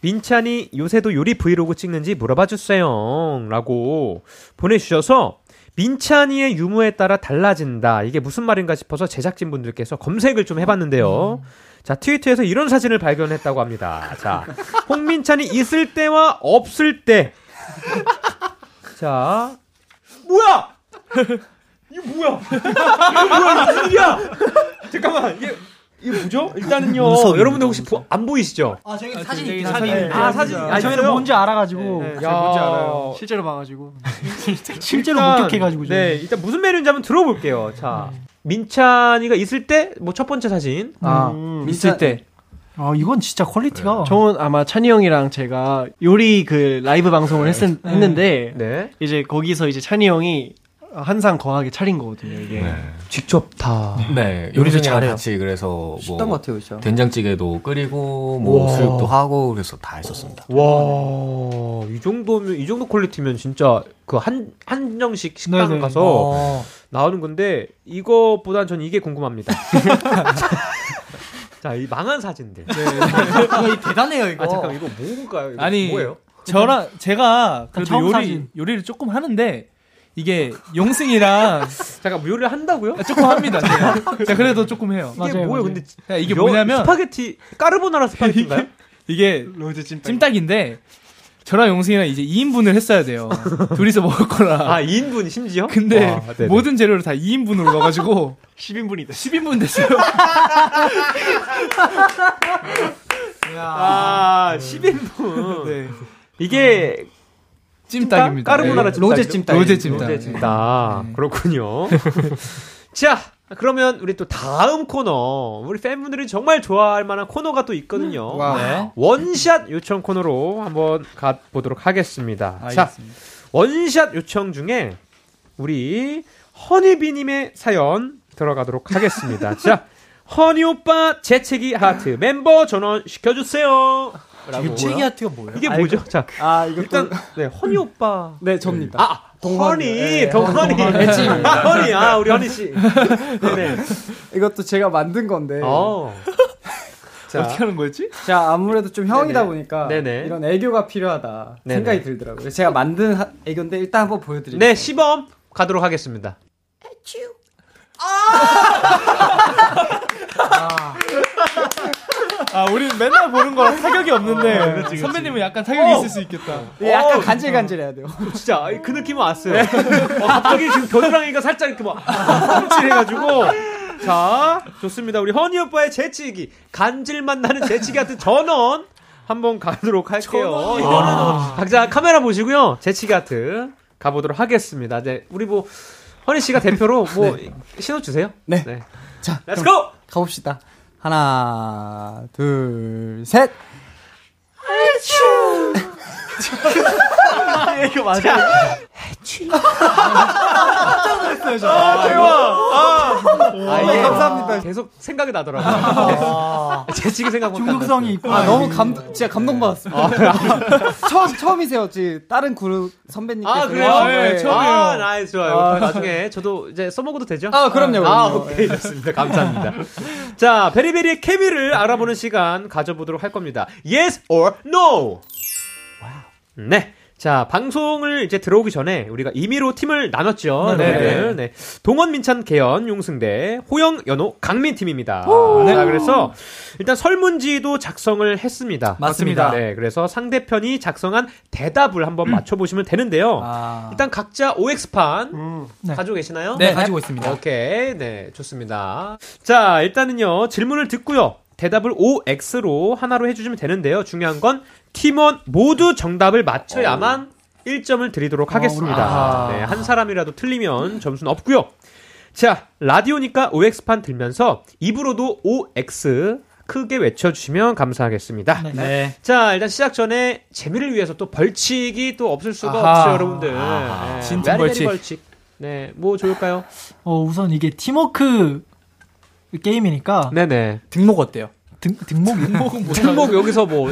민찬이 요새도 요리 브이로그 찍는지 물어봐 주세요. 라고 보내주셔서 민찬이의 유무에 따라 달라진다. 이게 무슨 말인가 싶어서 제작진분들께서 검색을 좀 해봤는데요. 자, 트위터에서 이런 사진을 발견했다고 합니다. 자, 홍민찬이 있을 때와 없을 때. 자, 뭐야! 이게 뭐야? 이게 뭐야? 무슨 일이야? 잠깐만, 이게 이거 뭐죠? 일단은요. 운석입니다, 여러분들 혹시 보- 안 보이시죠? 아, 저기 사진 사진 있긴 사진. 아, 사진. 아, 아, 저희는? 뭔지 알아가지고 네, 야. 제가 뭔지 알아요. 실제로 봐가지고. 실제로 일단, 목격해가지고 저희. 네, 일단 무슨 메뉴인지 한번 들어볼게요. 자, 민찬이가 있을 때 뭐 첫 번째 사진. 아, 음. 있을 때. 아 이건 진짜 quality가 저는 아마 찬이 형이랑 제가 요리 그 라이브 방송을 했, 했는데 네. 이제 거기서 이제 찬이 형이 한상 거하게 차린 거거든요 이게. 직접 다. 네, 요리도 요리도 잘해요. 같이 그래서 식당 뭐 같아요, 진짜. 된장찌개도 끓이고 뭐 우와. 수육도 하고 그래서 다 했었습니다. 와, 이 정도면, 이 정도 quality면 진짜 그 한, 한정식 식당 네네. 가서 어. 나오는 건데, 이거보단 전 이게 궁금합니다. 자, 이 망한 사진들. 이거 대단해요 이거. 아, 잠깐, 이거 뭔가요? 이거 아니, 뭐예요? 저랑 제가 그래도 요리 사진. 요리를 조금 하는데 이게 용승이랑 잠깐, 뭐 요리를 한다고요? 조금 합니다. 제가. 제가 그래도 조금 해요. 이게 맞아요, 뭐예요? 맞아요. 근데 야, 이게 여- 뭐냐면 스파게티 까르보나라 스파게티인가요? 이게 로제 찜닭. 찜닭 인데 저랑 용승이랑 이제 2인분을 했어야 돼요. 둘이서 먹을 거라. 아 2인분 심지어? 근데 와, 네네. 모든 재료를 다 2인분으로 넣어가지고 10인분이 됐어. 10인분 됐어요. 아 10인분. 네. 이게 찜닭입니다. 까르보나라 네. 찜닭. 로제 찜닭. 로제 찜닭. 로제 찜닭. 그렇군요. 자, 그러면 우리 또 다음 코너 우리 팬분들이 정말 좋아할 만한 코너가 또 있거든요. 와. 네. 원샷 요청 코너로 한번 가 보도록 하겠습니다. 자, 알겠습니다. 원샷 요청 중에 우리 허니비님의 사연 들어가도록 하겠습니다. 자, 허니 오빠 재채기 하트 멤버 전원 시켜주세요. 재채기 하트가 뭐예요? 이게 뭐죠? 자, 아, 이거 일단 네 허니 오빠. 네, 접니다. 아, 동헌. 네, 동헌이. 동헌. 애칭입니다. 아, 허니, 아, 우리 허니 씨. 네네. 이것도 제가 만든 건데. 어. 자, 어떻게 하는 거였지? 자, 아무래도 좀 형이다 네네. 보니까 네네. 이런 애교가 필요하다 네네. 생각이 들더라고요. 제가 만든 하- 애교인데 일단 한번 보여드릴게요. 네, 시범 가도록 하겠습니다. 아, 우리는 맨날 보는 거랑 타격이 없는데 선배님은 약간 타격이 있을 수 있겠다. 네, 약간 어. 간질간질해야 돼요. 진짜 그 느낌은 왔어요. 어, 갑자기 지금 겨드랑이가 살짝 이렇게 막 움찔해가지고. 자, 좋습니다. 우리 허니 오빠의 재치기, 간질만 나는 재치기 같은 전원 한번 가도록 할게요. 이거는 각자 카메라 보시고요. 재치기 하트 가보도록 하겠습니다. 네, 우리 뭐 허니 씨가 대표로 뭐 신호 주세요. 네. 자, let's go! 가봅시다. 하나, 둘, 셋. 이거 맞아. 아, 이게 감사합니다. 계속 생각이 나더라고요. 재치기 생각보다. 중독성이 있고. 아, 너무 감동, 진짜 감동받았습니다. 처음, 처음이세요. 지 다른 그룹 선배님께서. 아, 그래요? 아, 네, 네. 처음이에요. 아, nice, 좋아요. 아. 나중에 저도 이제 써먹어도 되죠? 아, 그럼요, 아, 그럼요. 오케이. 좋습니다. 감사합니다. 자, 베리베리의 케미를 알아보는 시간 가져보도록 할 겁니다. Yes or no? 네. 자, 방송을 이제 들어오기 전에 우리가 임의로 팀을 나눴죠. 네. 여러분들. 네. 동헌, 민찬, 계현, 용승 대, 호영, 연호, 강민 팀입니다. 네. 자, 그래서 일단 설문지도 작성을 했습니다. 맞습니다. 네. 그래서 상대편이 작성한 대답을 한번 맞춰보시면 되는데요. 아. 일단 각자 OX판 음. 네. 가지고 계시나요? 네, 가지고 있습니다. 오케이. 네, 좋습니다. 자, 일단은요, 질문을 듣고요. 대답을 OX로 하나로 해주시면 되는데요. 중요한 건 팀원 모두 정답을 맞춰야만 1점을 드리도록 하겠습니다. 네, 한 사람이라도 틀리면 점수는 없고요. 자, 라디오니까 OX판 들면서 입으로도 OX 크게 외쳐주시면 감사하겠습니다. 네. 네. 자, 일단 시작 전에 재미를 위해서 또 벌칙이 또 없을 수가 아하. 없어요, 여러분들. 네, 진품 베리베리 벌칙. 벌칙. 네, 뭐 좋을까요? 어, 우선 이게 팀워크 게임이니까 네네. 등록 어때요? 등, 등목이 등목 여기서 뭐,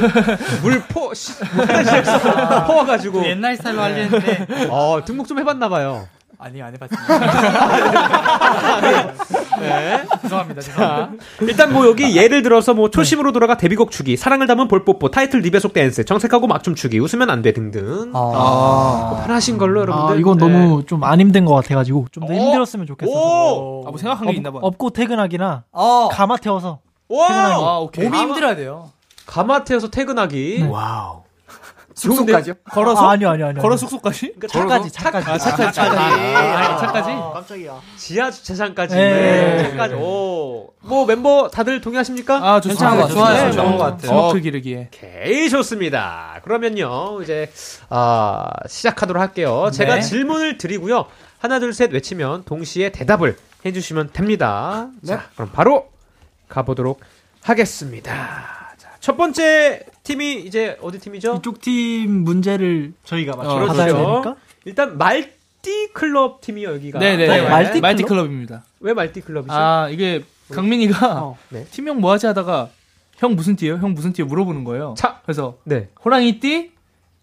물 포, 시, 뭐 화장실에서 퍼와가지고. 옛날 스타일로 하려 했는데 어, 등목 좀 해봤나 봐요. 아니 안 해봤습니다. 네. 죄송합니다. 자. 일단 뭐 여기 예를 들어서 뭐 초심으로 돌아가 데뷔곡 추기, 사랑을 담은 볼뽀뽀, 타이틀 2배속 댄스, 정색하고 막춤 추기, 웃으면 안 돼 등등. 뭐 편하신 걸로 여러분들. 아, 이건 네. 너무 좀 안 힘든 것 같아가지고 좀더 어? 힘들었으면 좋겠어서. 오! 아, 뭐 생각한 게 있나 봐. 업고 퇴근하기나 어. 가마 태워서 와! 아, 오케이. 몸이 힘들어야 돼요. 가마 태워서 퇴근하기. 네. 와우. 숙소까지요? 걸어서? 아, 아니요, 아니요, 아니요. 걸어 숙소까지? 그러니까 차까지, 차까지. 아, 차까지, 차까지. 아, 차까지? 깜짝이야. 지하 주차장까지. 네. 차까지. 오. 뭐 멤버 다들 동의하십니까? 아, 좋습니다. 괜찮은 것 같아요. 좋아요. 좋은 것 같아요. 스모크 기르기에. 오케이, 좋습니다. 그러면요, 이제, 아, 시작하도록 할게요. 제가 네. 질문을 드리고요. 하나, 둘, 셋 외치면 동시에 대답을 해주시면 됩니다. 자, 그럼 바로 가보도록 하겠습니다. 자, 첫 번째 팀이 이제 어디 팀이죠? 이쪽 팀 문제를 저희가 맞춰. 그렇죠. 받아야 되니까? 일단 말띠 클럽 팀이요 여기가. 네네. 네, 말띠 말띠 클럽? 클럽 입니다. 왜 말띠 클럽이죠? 아, 이게 강민이가 어. 네. 팀명 뭐 하지 하다가 형 무슨 띠예요? 형 무슨 띠예요? 물어보는 거예요. 차. 그래서 네. 호랑이 띠,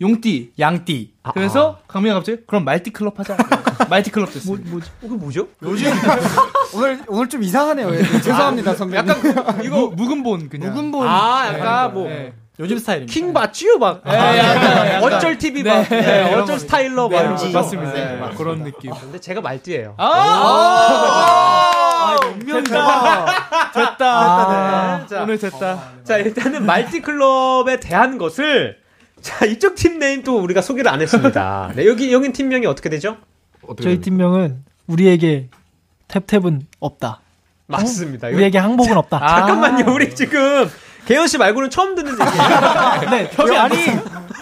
용띠, 양띠. 아, 그래서 강민이가 갑자기 그럼 말띠 클럽 하자. 말띠 클럽 됐어요. 뭐, 뭐지? 어, 그 뭐죠? 오늘 오늘 좀 이상하네요. 예. 죄송합니다 선배님. 약간 이거 묵은본 그냥. 묵은본. 아 약간 뭐 네. 요즘 스타일입니다. 킹 맞지요 막. 네, 약간, 약간. 어쩔 TV 막. 네, 네, 이런 어쩔 거. 스타일러 막. 네, 이런 거. 맞습니다. 네. 막 그런 느낌. 근데 제가 말띠예요. 아, 운명이다. 됐다. 네. 자, 오늘 됐다. 자 일단은 말띠 클럽에 대한 것을 자 이쪽 팀 내인 또 우리가 소개를 안 했습니다. 네, 여기 여긴 팀명이 어떻게 되죠? 저희 팀명은 우리에게 탭탭은 없다. 맞습니다. 이거- 우리에게 항복은 없다. 잠깐만요, 우리 지금 개현 씨 말고는 처음 듣는 얘기예요. 네, 저, 아니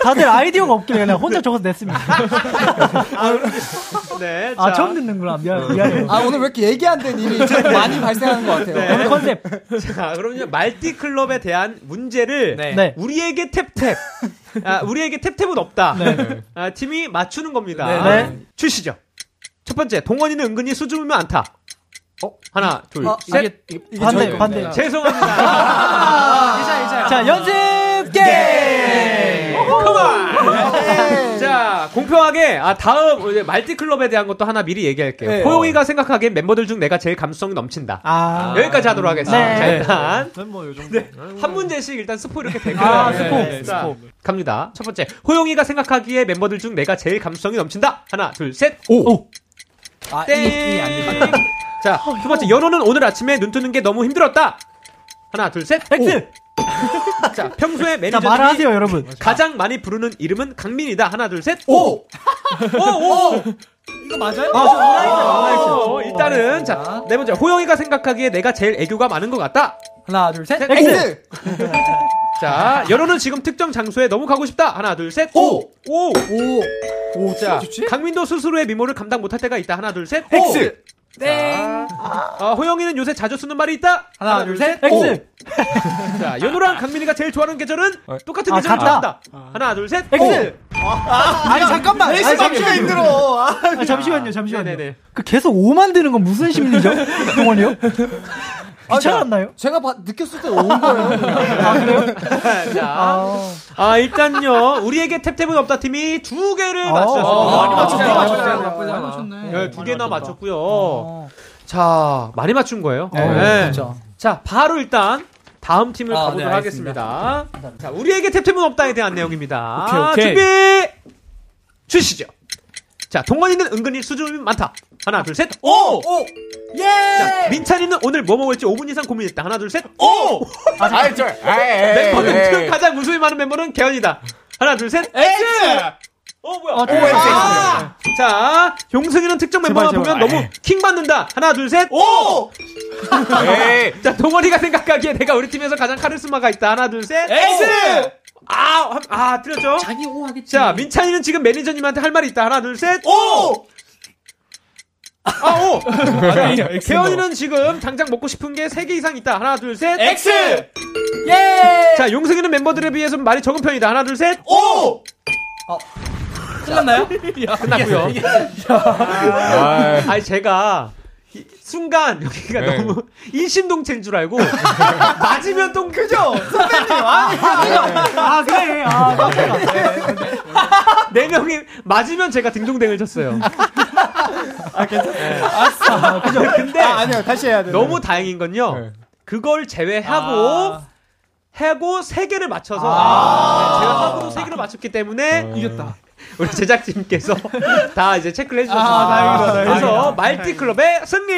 다들 아이디어가 없길래 그냥 혼자 적어서 냈습니다. 네, 아 자, 처음 듣는구나. 미안, 미안해요. 아 오늘 왜 이렇게 얘기 안 된 일이 좀 많이 발생하는 것 같아요. 네. 오늘 컨셉. 자, 그럼요 말띠 클럽에 대한 문제를 네. 네. 우리에게 탭탭, 아, 우리에게 탭탭은 없다. 네. 아, 팀이 맞추는 겁니다. 네. 네. 주시죠. 첫 번째, 동원이는 은근히 수줍으면 않다. 어? 하나, 둘, 아, 셋. 반대, 저희 반대. 겁니다. 죄송합니다. 자, 연습 게임! 컴온! 자, 공평하게, 아, 다음, 이제 말띠클럽에 대한 것도 하나 미리 얘기할게요. 네. 호용이가 생각하기엔 멤버들 중 내가 제일 감성이 넘친다. 아, 여기까지 하도록 하겠습니다. 네. 자, 일단. 뭐요 정도. 네, 한 문제씩 일단 스포 이렇게 되고. 아, 네, 스포. 네, 자, 갑니다. 첫 번째. 호용이가 생각하기에 멤버들 중 내가 제일 감성이 넘친다. 하나, 둘, 셋. 오! 아, 땡! 이, 이안 됩니다. 자, 두 번째. 연호는 오늘 아침에 눈 뜨는 게 너무 힘들었다. 하나, 둘, 셋. 오. 자, 평소에 자, 매니저들이 말하세요, 여러분. 가장 많이 부르는 이름은 강민이다. 하나, 둘, 셋. 오! 오! 오! 이거 맞아요? 어, 일단은 자, 네 번째. 호영이가 생각하기에 내가 제일 애교가 많은 것 같다. 하나, 둘, 셋. X. 자, 연호는 지금 특정 장소에 너무 가고 싶다. 하나, 둘, 셋. 오! 오! 오. 오. 자? 강민도 스스로의 미모를 감당 못할 때가 있다. 하나, 둘, 셋. X. 땡. 어, 호영이는 요새 자주 쓰는 말이 있다. 하나, 둘, 셋. X! 자, 연호랑 강민이가 제일 좋아하는 계절은 똑같은 아, 계절을 같다. 좋아한다. 하나, 둘, 셋. X! 아니 잠깐만. 아니, 잠시만 힘들어. 아, 아, 잠시만요, 잠시만요. 네네네. 그 계속 O 만드는 건 무슨 심리죠? 동원이요? 귀찮았나요? 제가 봐- 느꼈을 때 온 거예요. 자, 아, 아, 일단요, 우리에게 탭탭은 없다 팀이 두 개를 아, 맞추셨습니다. 많이 맞췄네. 네, 두 개나 맞췄고요. 자, 많이 맞춘 거예요. 네, 네. 그렇죠. 자, 바로 일단 다음 팀을 아, 가보도록 네, 하겠습니다. 자, 우리에게 탭탭은 없다에 대한 내용입니다. 오케이, 오케이. 준비 주시죠. 자, 동원이는 은근히 수줍음이 많다. 하나, 둘, 셋. 오! 오. 자, 민찬이는 오늘 뭐 먹을지 5분 이상 고민했다. 하나, 둘, 셋. 오! 아이, 저, 에이, 멤버들 중 가장 웃음이 많은 멤버는 개연이다. 하나, 둘, 셋. X! 어, 뭐야? 어, 오, X. 아! 자, 용승이는 특정 멤버가 제발, 보면 제발. 너무 킹 받는다. 하나, 둘, 셋. 오! 에이. 자, 동원이가 생각하기에 내가 우리 팀에서 가장 카리스마가 있다. 하나, 둘, 셋. X! 아, 한- 아, 틀렸죠? 자기 오 하겠지. 자, 민찬이는 지금 매니저님한테 할 말이 있다. 하나, 둘, 셋. 오! 아, 오! 개연이는 지금 당장 먹고 싶은 게 3개 이상 있다. 하나, 둘, 셋. X! 예! 자, 용승이는 멤버들에 비해서 말이 적은 편이다. 하나, 둘, 셋. 오! 끝났나요? 끝났고요. 아, 아니, 제가 이- 순간 여기가 네. 너무 일심동체인 줄 알고 맞으면 동 그죠? 아, 그래. 아, 깜짝이야. 네 명이 맞으면 제가 딩동댕을 쳤어요. 아, 그죠? 근데 아, 아니요. 다시 해야 돼요. 너무 다행인 건요. 네. 그걸 제외하고 하고 세 개를 맞춰서 아. 네, 제가 하고 세 개를 맞췄기 때문에 이겼다. 우리 제작진께서 다 이제 체크를 해주셨습니다. 아, 다행이다, 다행이다. 그래서 말티 클럽의 승리.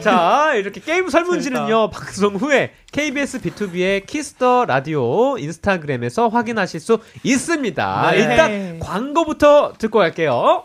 자, 이렇게 게임 설문지는요, 방송 후에 KBS 비투비의 Kiss the Radio 인스타그램에서 확인하실 수 있습니다. 네. 일단 광고부터 듣고 갈게요.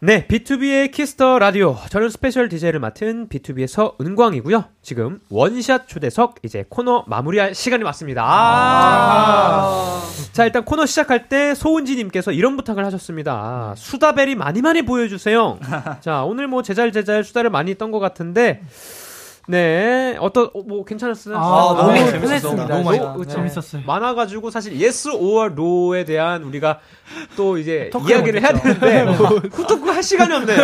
네, 비투비의 Kiss the Radio. 저는 special DJ를 맡은 비투비의 서은광이고요. 지금 원샷 초대석 이제 코너 마무리할 시간이 왔습니다. 아~ 자, 일단 코너 시작할 때 소은지 님께서 이런 부탁을 하셨습니다. 수다베리 많이 많이 보여 주세요. 자, 오늘 뭐 재잘재잘 수다를 많이 떤것 같은데, 네, 어떤, 어, 뭐 괜찮았어요? 아, 너무 네, 재밌었어요. 편했습니다. 너무 많이 네, 그쵸. 재밌었어요. 많아가지고 사실 yes or no에 대한 우리가 또 이제 이야기를 해야. 되는데 후토크 할 시간이 없네요.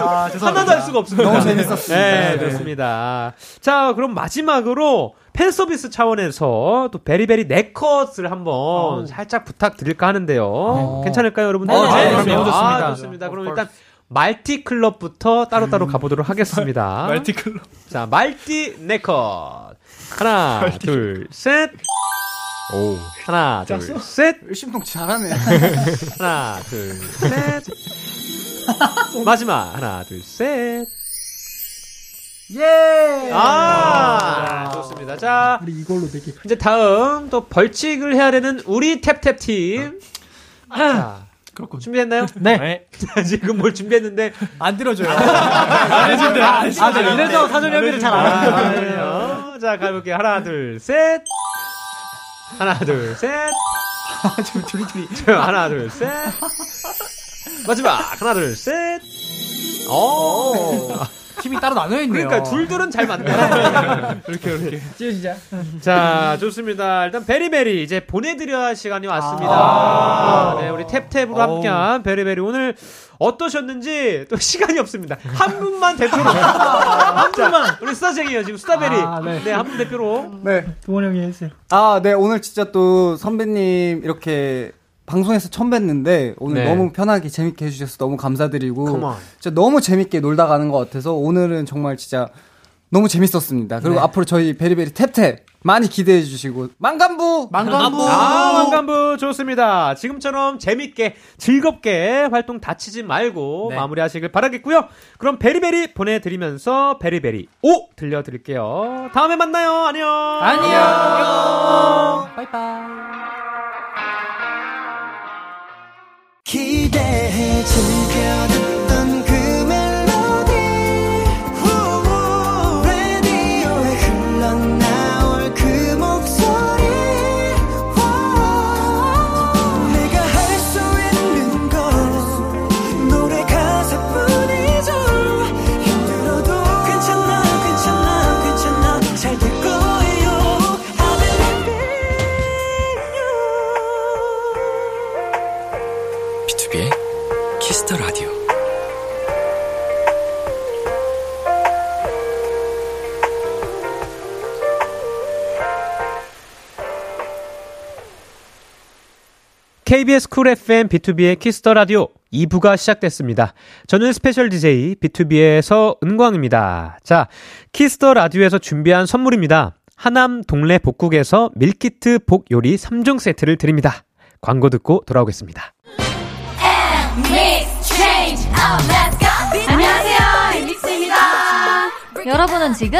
아, 하나도 할 수가 없습니다. 너무 재밌었습니다. 네, 네. 그렇습니다. 자, 그럼 마지막으로 팬 서비스 차원에서 또 베리베리 네컷을 한번 살짝 부탁드릴까 하는데요. 괜찮을까요, 여러분들? 어, 네, 그럼요. 너무 좋습니다. 아, 좋습니다. 그럼 일단 말티 클럽부터 따로따로 가보도록 하겠습니다. 말티 클럽. 자, 말티 네컷. 하나, 둘, 셋. 오. 하나, 둘, 셋. 신동 잘하네. 하나, 둘, 셋. 마지막. 하나, 둘, 셋. 예! 아, 좋습니다. 자, 우리 이걸로 되게 이제 다음 또 벌칙을 해야 되는 우리 탭탭 팀. 자, 그렇군. 준비했나요? 네. 자, 지금 뭘 준비했는데 안 들어줘요. 아, 네. 이래서 사전 협의를 잘안 아. 자, 가볼게요. 하나, 둘, 셋. 하나, 둘, 셋. 저 하나, 둘, 셋. 마지막. 하나, 둘, 셋. 오. 팀이 따로 나눠 있네요. 그러니까 둘둘은 잘 맞네. 이렇게 이렇게. 찌우시자. 자, 좋습니다. 일단 베리베리 이제 보내드려야 할 시간이 왔습니다. 아. 네, 우리 탭탭으로 함께한 베리베리 오늘 어떠셨는지 또 시간이 없습니다. 한 분만 대표로 한 분만 우리 수다쟁이요 지금 수다베리 아, 네. 네 한 분 대표로 네. 동원 형이 해주세요. 아, 네. 오늘 진짜 또 선배님 이렇게 방송에서 처음 뵀는데 오늘 네. 너무 편하게 재밌게 해주셔서 너무 감사드리고. 진짜 너무 재밌게 놀다 가는 것 같아서 오늘은 정말 진짜 너무 재밌었습니다. 그리고 앞으로 저희 베리베리 탭탭 많이 기대해 주시고 망간부 망간부. 아 왕관부 좋습니다. 지금처럼 재밌게 즐겁게 활동 다치지 말고 네. 마무리하시길 바라겠고요. 그럼 베리베리 보내드리면서 베리베리 오 들려드릴게요. 다음에 만나요. 안녕. 안녕. 바이바이. 기대해 즐겨듣 KBS Cool FM 비투비의 Kiss the Radio 2부가 시작됐습니다. 저는 special DJ 비투비의 서은광입니다. 자, Kiss the Radio에서 준비한 선물입니다. 하남 동래 복국에서 밀키트 복 요리 3종 세트를 드립니다. 광고 듣고 돌아오겠습니다. 안녕하세요, 엔믹스입니다. 여러분은 지금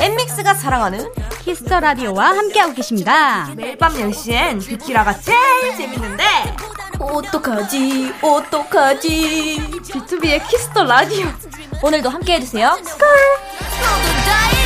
엔믹스가 사랑하는 Kiss the Radio와 함께하고 계십니다. 매일 밤 10시엔 비키라가 제일 재밌는데 어떡하지, 어떡하지. 비투비의 Kiss the Radio. 오늘도 함께해주세요. 스컬!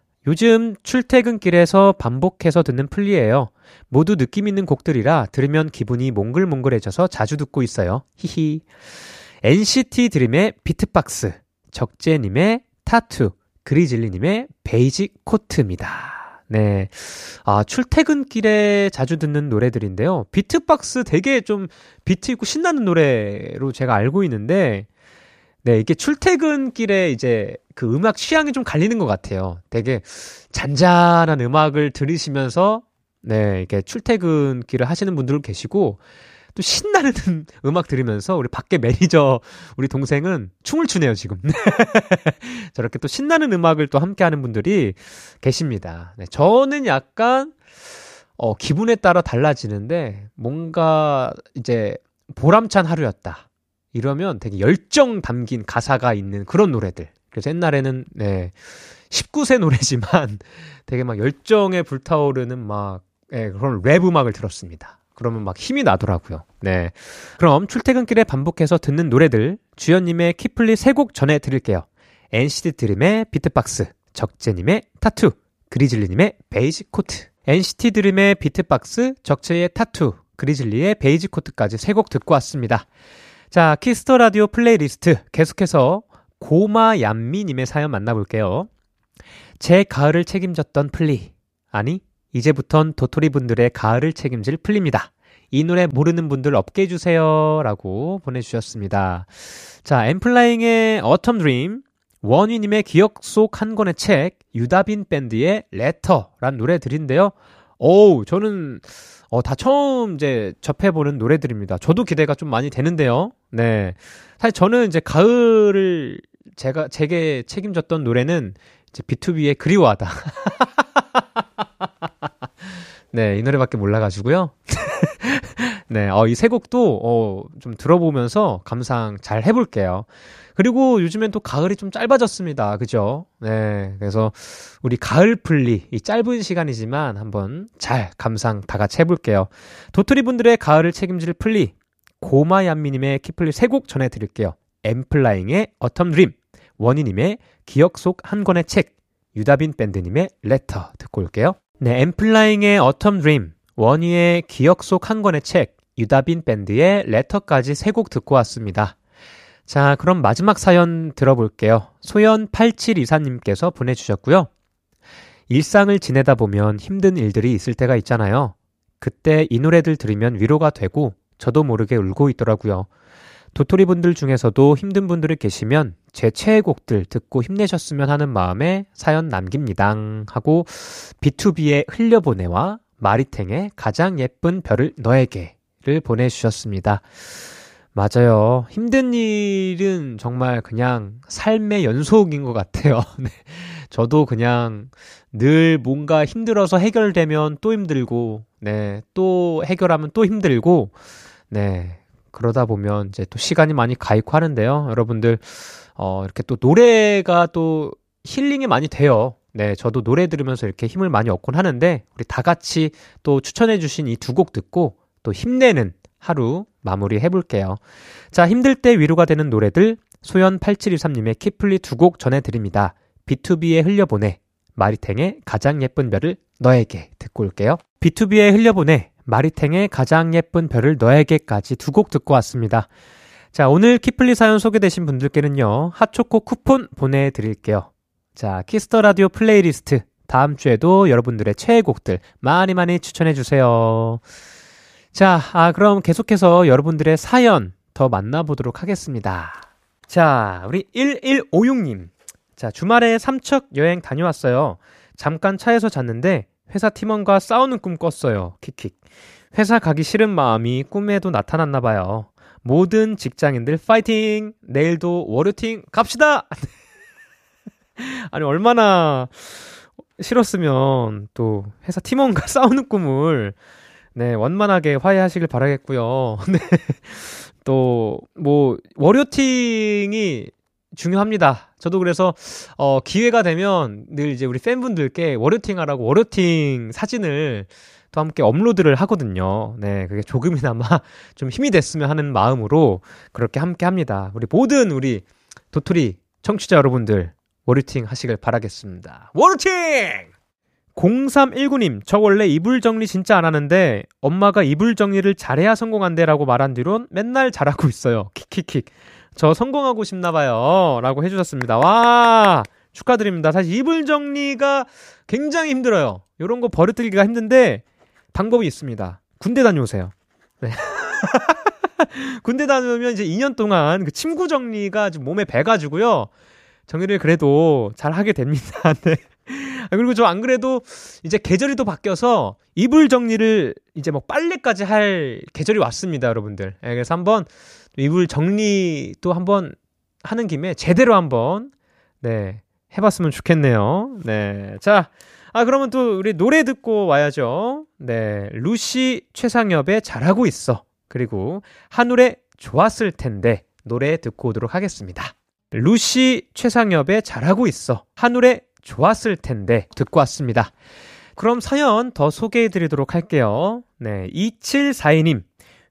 요즘 출퇴근길에서 반복해서 듣는 플리예요. 모두 느낌 있는 곡들이라 들으면 기분이 몽글몽글해져서 자주 듣고 있어요. 히히. NCT 드림의 비트박스, 적재님의 타투, 그리즐리님의 Basic Coat입니다. 네. 아, 출퇴근길에 자주 듣는 노래들인데요. Beatbox 되게 좀 비트 있고 신나는 노래로 제가 알고 있는데, 네, 이게 출퇴근길에 이제 그 음악 취향이 좀 갈리는 것 같아요. 되게 잔잔한 음악을 들으시면서, 네, 이렇게 출퇴근길을 하시는 분들 계시고, 또 신나는 음악 들으면서 우리 밖에 매니저 우리 동생은 춤을 추네요 지금. 저렇게 또 신나는 음악을 또 함께 하는 분들이 계십니다. 네, 저는 약간 어, 기분에 따라 달라지는데 뭔가 이제 보람찬 하루였다. 이러면 되게 열정 담긴 가사가 있는 그런 노래들 그래서 옛날에는 네 19세 노래지만 되게 막 열정에 불타오르는 막 네, 그런 랩 음악을 들었습니다 그러면 막 힘이 나더라고요. 네. 그럼 출퇴근길에 반복해서 듣는 노래들 주연님의 키플리 세 곡 전해 드릴게요. NCT 드림의 비트박스, 적재님의 타투, 그리즐리님의 Basic Coat. NCT 드림의 비트박스, 적재의 타투, 그리즐리의 Basic Coat까지 세 곡 듣고 왔습니다. 자, Kiss the Radio 플레이리스트 계속해서 고마얀미님의 사연 만나볼게요. 제 가을을 책임졌던 플리. 아니, 이제부턴 도토리 분들의 가을을 책임질 플리입니다. 이 노래 모르는 분들 없게 해주세요. 라고 보내주셨습니다. 자, 엔플라잉의 Autumn Dream, 원위님의 기억 속 한 권의 책, 유다빈 밴드의 Letter란 노래들인데요. 오우, 저는, 어, 다 처음 이제 접해보는 노래들입니다. 저도 기대가 좀 많이 되는데요. 네. 사실 저는 이제 가을을 제가, 제게 책임졌던 노래는 이제 B2B의 그리워하다. 네, 이 노래밖에 몰라가지고요. 네, 어, 이 세 곡도, 어, 좀 들어보면서 감상 잘 해볼게요. 그리고 요즘엔 또 가을이 좀 짧아졌습니다. 그죠? 네, 그래서 우리 가을 플리, 이 짧은 시간이지만 한번 잘 감상 다 같이 해볼게요. 도토리 분들의 가을을 책임질 플리, 고마얀미님의 키플리 세 곡 전해드릴게요. 엔플라잉의 Autumn Dream, 원위님의 기억 속 한 권의 책, 유다빈 밴드님의 Letter 듣고 올게요. 네, 엔플라잉의 Autumn Dream, 원위의 기억 속 한 권의 책, 유다빈 밴드의 Letter까지 세 곡 듣고 왔습니다. 자, 그럼 마지막 사연 들어볼게요. 소연 8724님께서 보내주셨고요. 일상을 지내다 보면 힘든 일들이 있을 때가 있잖아요. 그때 이 노래들 들으면 위로가 되고 저도 모르게 울고 있더라고요. 도토리 분들 중에서도 힘든 분들이 계시면 제 최애곡들 듣고 힘내셨으면 하는 마음에 사연 남깁니다. 하고 B2B의 흘려보내와 마리탱의 가장 예쁜 별을 너에게를 보내주셨습니다. 맞아요. 힘든 일은 정말 그냥 삶의 연속인 것 같아요. 네. 저도 그냥 늘 뭔가 힘들어서 해결되면 또 힘들고, 네. 또 해결하면 또 힘들고, 네. 그러다 보면 이제 또 시간이 많이 가있고 하는데요. 여러분들, 어, 이렇게 또 노래가 또 힐링이 많이 돼요. 네, 저도 노래 들으면서 이렇게 힘을 많이 얻곤 하는데, 우리 다 같이 또 추천해 주신 이 두 곡 듣고 또 힘내는 하루 마무리 해볼게요. 자, 힘들 때 위로가 되는 노래들, 소연8723님의 키플리 두 곡 전해드립니다. BTOB의 흘려보내, 마리탱의 가장 예쁜 별을 너에게 듣고 올게요. BTOB의 흘려보내, 마리탱의 가장 예쁜 별을 너에게까지 두 곡 듣고 왔습니다. 자, 오늘 키플리 사연 소개되신 분들께는요, 핫초코 쿠폰 보내드릴게요. 자, Kiss the Radio 플레이리스트. 다음 주에도 여러분들의 최애곡들 많이 많이 추천해주세요. 자, 아, 그럼 계속해서 여러분들의 사연 더 만나보도록 하겠습니다. 자, 우리 1156님. 자, 주말에 삼척 여행 다녀왔어요. 잠깐 차에서 잤는데 회사 팀원과 싸우는 꿈 꿨어요. 킥킥. 회사 가기 싫은 마음이 꿈에도 나타났나 봐요. 모든 직장인들 파이팅! 내일도 월요팅 갑시다! 아니, 얼마나 싫었으면 또 회사 팀원과 싸우는 꿈을 네, 원만하게 화해하시길 바라겠고요. 네. 또, 뭐, 월요팅이 중요합니다. 저도 그래서, 어, 기회가 되면 늘 이제 우리 팬분들께 월요팅 하라고 월요팅 사진을 또 함께 업로드를 하거든요. 네, 그게 조금이나마 좀 힘이 됐으면 하는 마음으로 그렇게 함께 합니다. 우리 모든 우리 도토리 청취자 여러분들 월요팅 하시길 바라겠습니다. 월요팅! 0319님, 저 원래 이불 정리 진짜 안 하는데 엄마가 이불 정리를 잘해야 성공한대라고 말한 뒤론 맨날 잘하고 있어요. 킥킥킥. 저 성공하고 싶나 봐요. 라고 해주셨습니다. 와! 축하드립니다. 사실 이불 정리가 굉장히 힘들어요. 요런 거 버릇들기가 힘든데 방법이 있습니다. 군대 다녀오세요. 네. 군대 다녀오면 이제 2년 동안 그 침구 정리가 좀 몸에 배가지고요. 정리를 그래도 잘 하게 됩니다. 네. 아, 그리고 저 안 그래도 이제 계절이 또 바뀌어서 이불 정리를 이제 뭐 빨래까지 할 계절이 왔습니다, 여러분들. 예, 그래서 한번 이불 정리 또 한번 하는 김에 제대로 한번 네 해봤으면 좋겠네요. 네, 자, 아 그러면 또 우리 노래 듣고 와야죠. 네, 루시 최상엽의 잘하고 있어. 그리고 한울의 좋았을 텐데 노래 듣고 오도록 하겠습니다. 루시 최상엽의 잘하고 있어. 한울의 좋았을 텐데 듣고 왔습니다. 그럼 사연 더 소개해 드리도록 할게요. 네, 2742님.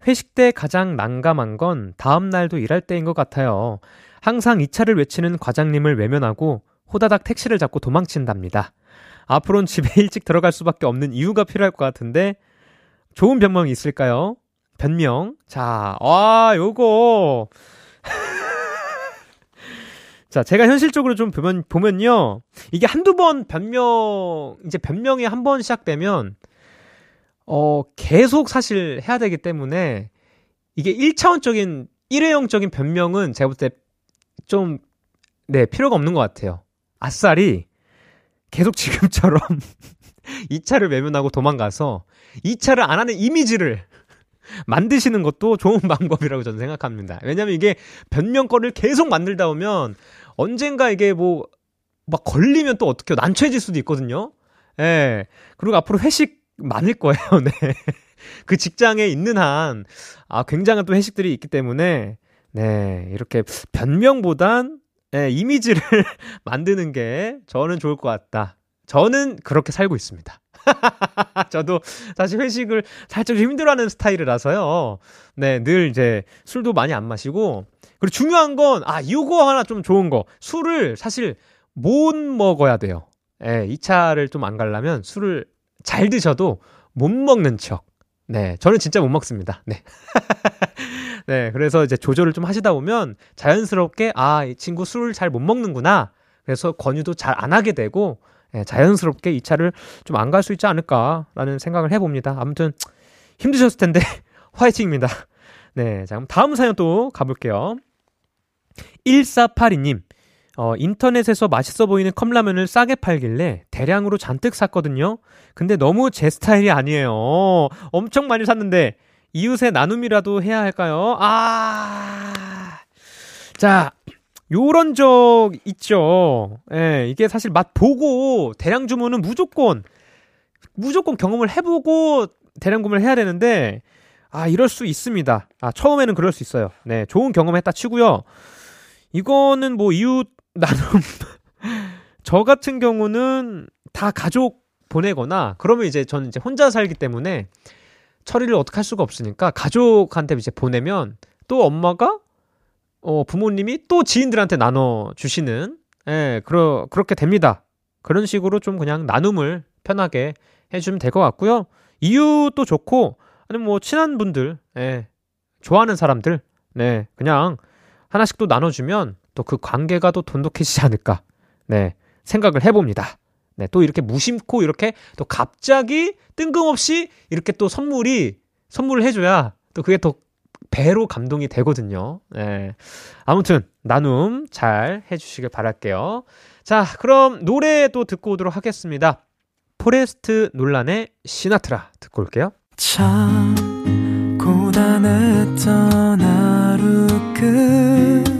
회식 때 가장 난감한 건 다음 날도 일할 때인 것 같아요. 항상 이 차를 외치는 과장님을 외면하고 호다닥 택시를 잡고 도망친답니다. 앞으로는 집에 일찍 들어갈 수밖에 없는 이유가 필요할 것 같은데 좋은 변명이 있을까요? 변명. 자, 와, 요거. 자, 제가 현실적으로 좀 보면, 보면요. 이게 한두 번 변명, 이제 변명이 한 번 시작되면, 어, 계속 사실 해야 되기 때문에, 이게 1차원적인, 일회용적인 변명은 제가 볼 때 좀, 네, 필요가 없는 것 같아요. 아싸리, 계속 지금처럼 2차를 외면하고 도망가서 2차를 안 하는 이미지를 만드시는 것도 좋은 방법이라고 저는 생각합니다. 왜냐면 이게 변명거리를 계속 만들다 보면 언젠가 이게 뭐, 막 걸리면 또 어떻게 난처해질 수도 있거든요. 예. 그리고 앞으로 회식 많을 거예요, 네. 그 직장에 있는 한, 아, 굉장한 또 회식들이 있기 때문에, 네. 이렇게 변명보단, 예, 이미지를 만드는 게 저는 좋을 것 같다. 저는 그렇게 살고 있습니다. 저도 사실 회식을 살짝 힘들어하는 스타일이라서요. 네, 늘 이제 술도 많이 안 마시고 그리고 중요한 건 아, 이거 하나 좀 좋은 거. 술을 사실 못 먹어야 돼요. 예, 2차를 좀안 가려면 술을 잘 드셔도 못 먹는 척. 네, 저는 진짜 못 먹습니다. 네. 네, 그래서 이제 조절을 좀 하시다 보면 자연스럽게 아, 이 친구 술을 잘 못 먹는구나. 그래서 권유도 잘 안 하게 되고 예, 자연스럽게 이 차를 좀 안 갈 수 있지 않을까라는 생각을 해봅니다. 아무튼 힘드셨을 텐데 화이팅입니다. 네, 자 그럼 다음 사연 또 가볼게요. 1482님, 어, 인터넷에서 맛있어 보이는 컵라면을 싸게 팔길래 대량으로 잔뜩 샀거든요. 근데 너무 제 스타일이 아니에요. 엄청 많이 샀는데 이웃에 나눔이라도 해야 할까요? 아, 자, 요런 적 있죠. 예, 이게 사실 맛 보고 대량 주문은 무조건 무조건 경험을 해보고 대량 구매를 해야 되는데 아 이럴 수 있습니다. 아 처음에는 그럴 수 있어요. 네, 좋은 경험했다 치고요. 이거는 뭐 이웃 나눔 저 같은 경우는 다 가족 보내거나 그러면 이제 저는 이제 혼자 살기 때문에 처리를 어떻게 할 수가 없으니까 가족한테 이제 보내면 또 엄마가 어, 부모님이 또 지인들한테 나눠 주시는, 예, 그러, 그렇게 됩니다. 그런 식으로 좀 그냥 나눔을 편하게 해주면 될 것 같고요. 이유도 좋고, 아니면 뭐, 친한 분들, 예, 좋아하는 사람들, 네, 그냥 하나씩 또 나눠주면 또 그 관계가 또 돈독해지지 않을까, 네, 생각을 해봅니다. 네, 또 이렇게 무심코 이렇게 또 갑자기 뜬금없이 이렇게 또 선물이, 선물을 해줘야 또 그게 더 배로 감동이 되거든요. 예. 아무튼 나눔 잘 해주시길 바랄게요. 자, 그럼 노래 또 듣고 오도록 하겠습니다. Forrest Nolan의 Sinatra 듣고 올게요. 참 고단했던 하루 끝널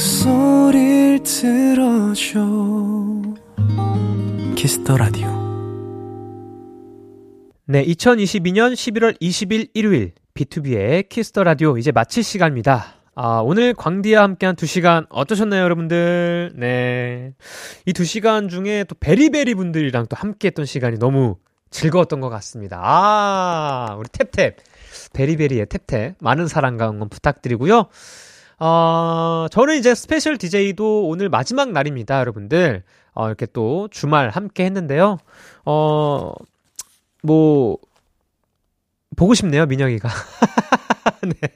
목소리를 들어줘 Kiss the Radio 네, 2022년 11월 20일 일요일 B2B의 키스터 라디오 이제 마칠 시간입니다. 아, 오늘 광디와 함께한 두 시간 어떠셨나요, 여러분들? 네. 이 두 시간 중에 또 베리베리 분들이랑 또 함께했던 시간이 너무 즐거웠던 것 같습니다. 아, 우리 Tap Tap. 베리베리의 Tap Tap. 많은 사랑과 응원 부탁드리고요. 어, 저는 이제 스페셜 DJ도 오늘 마지막 날입니다, 여러분들. 어, 이렇게 또 주말 함께 했는데요. 어, 뭐, 보고 싶네요, 민혁이가. 네.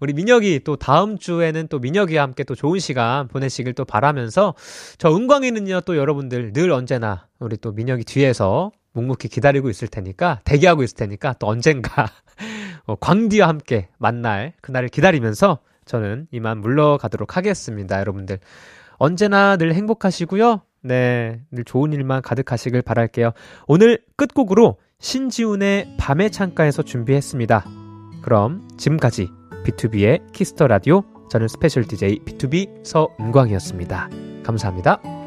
우리 민혁이 또 다음 주에는 또 민혁이와 함께 또 좋은 시간 보내시길 또 바라면서 저 은광이는요 또 여러분들 늘 언제나 우리 또 민혁이 뒤에서 묵묵히 기다리고 있을 테니까 대기하고 있을 테니까 또 언젠가 어, 광디와 함께 만날 그날을 기다리면서 저는 이만 물러가도록 하겠습니다 여러분들 언제나 늘 행복하시고요 네, 늘 좋은 일만 가득하시길 바랄게요. 오늘 끝곡으로 신지훈의 밤의 창가에서 준비했습니다. 그럼 지금까지 B2B의 키스터 라디오 저는 스페셜 DJ B2B 서은광이었습니다. 감사합니다.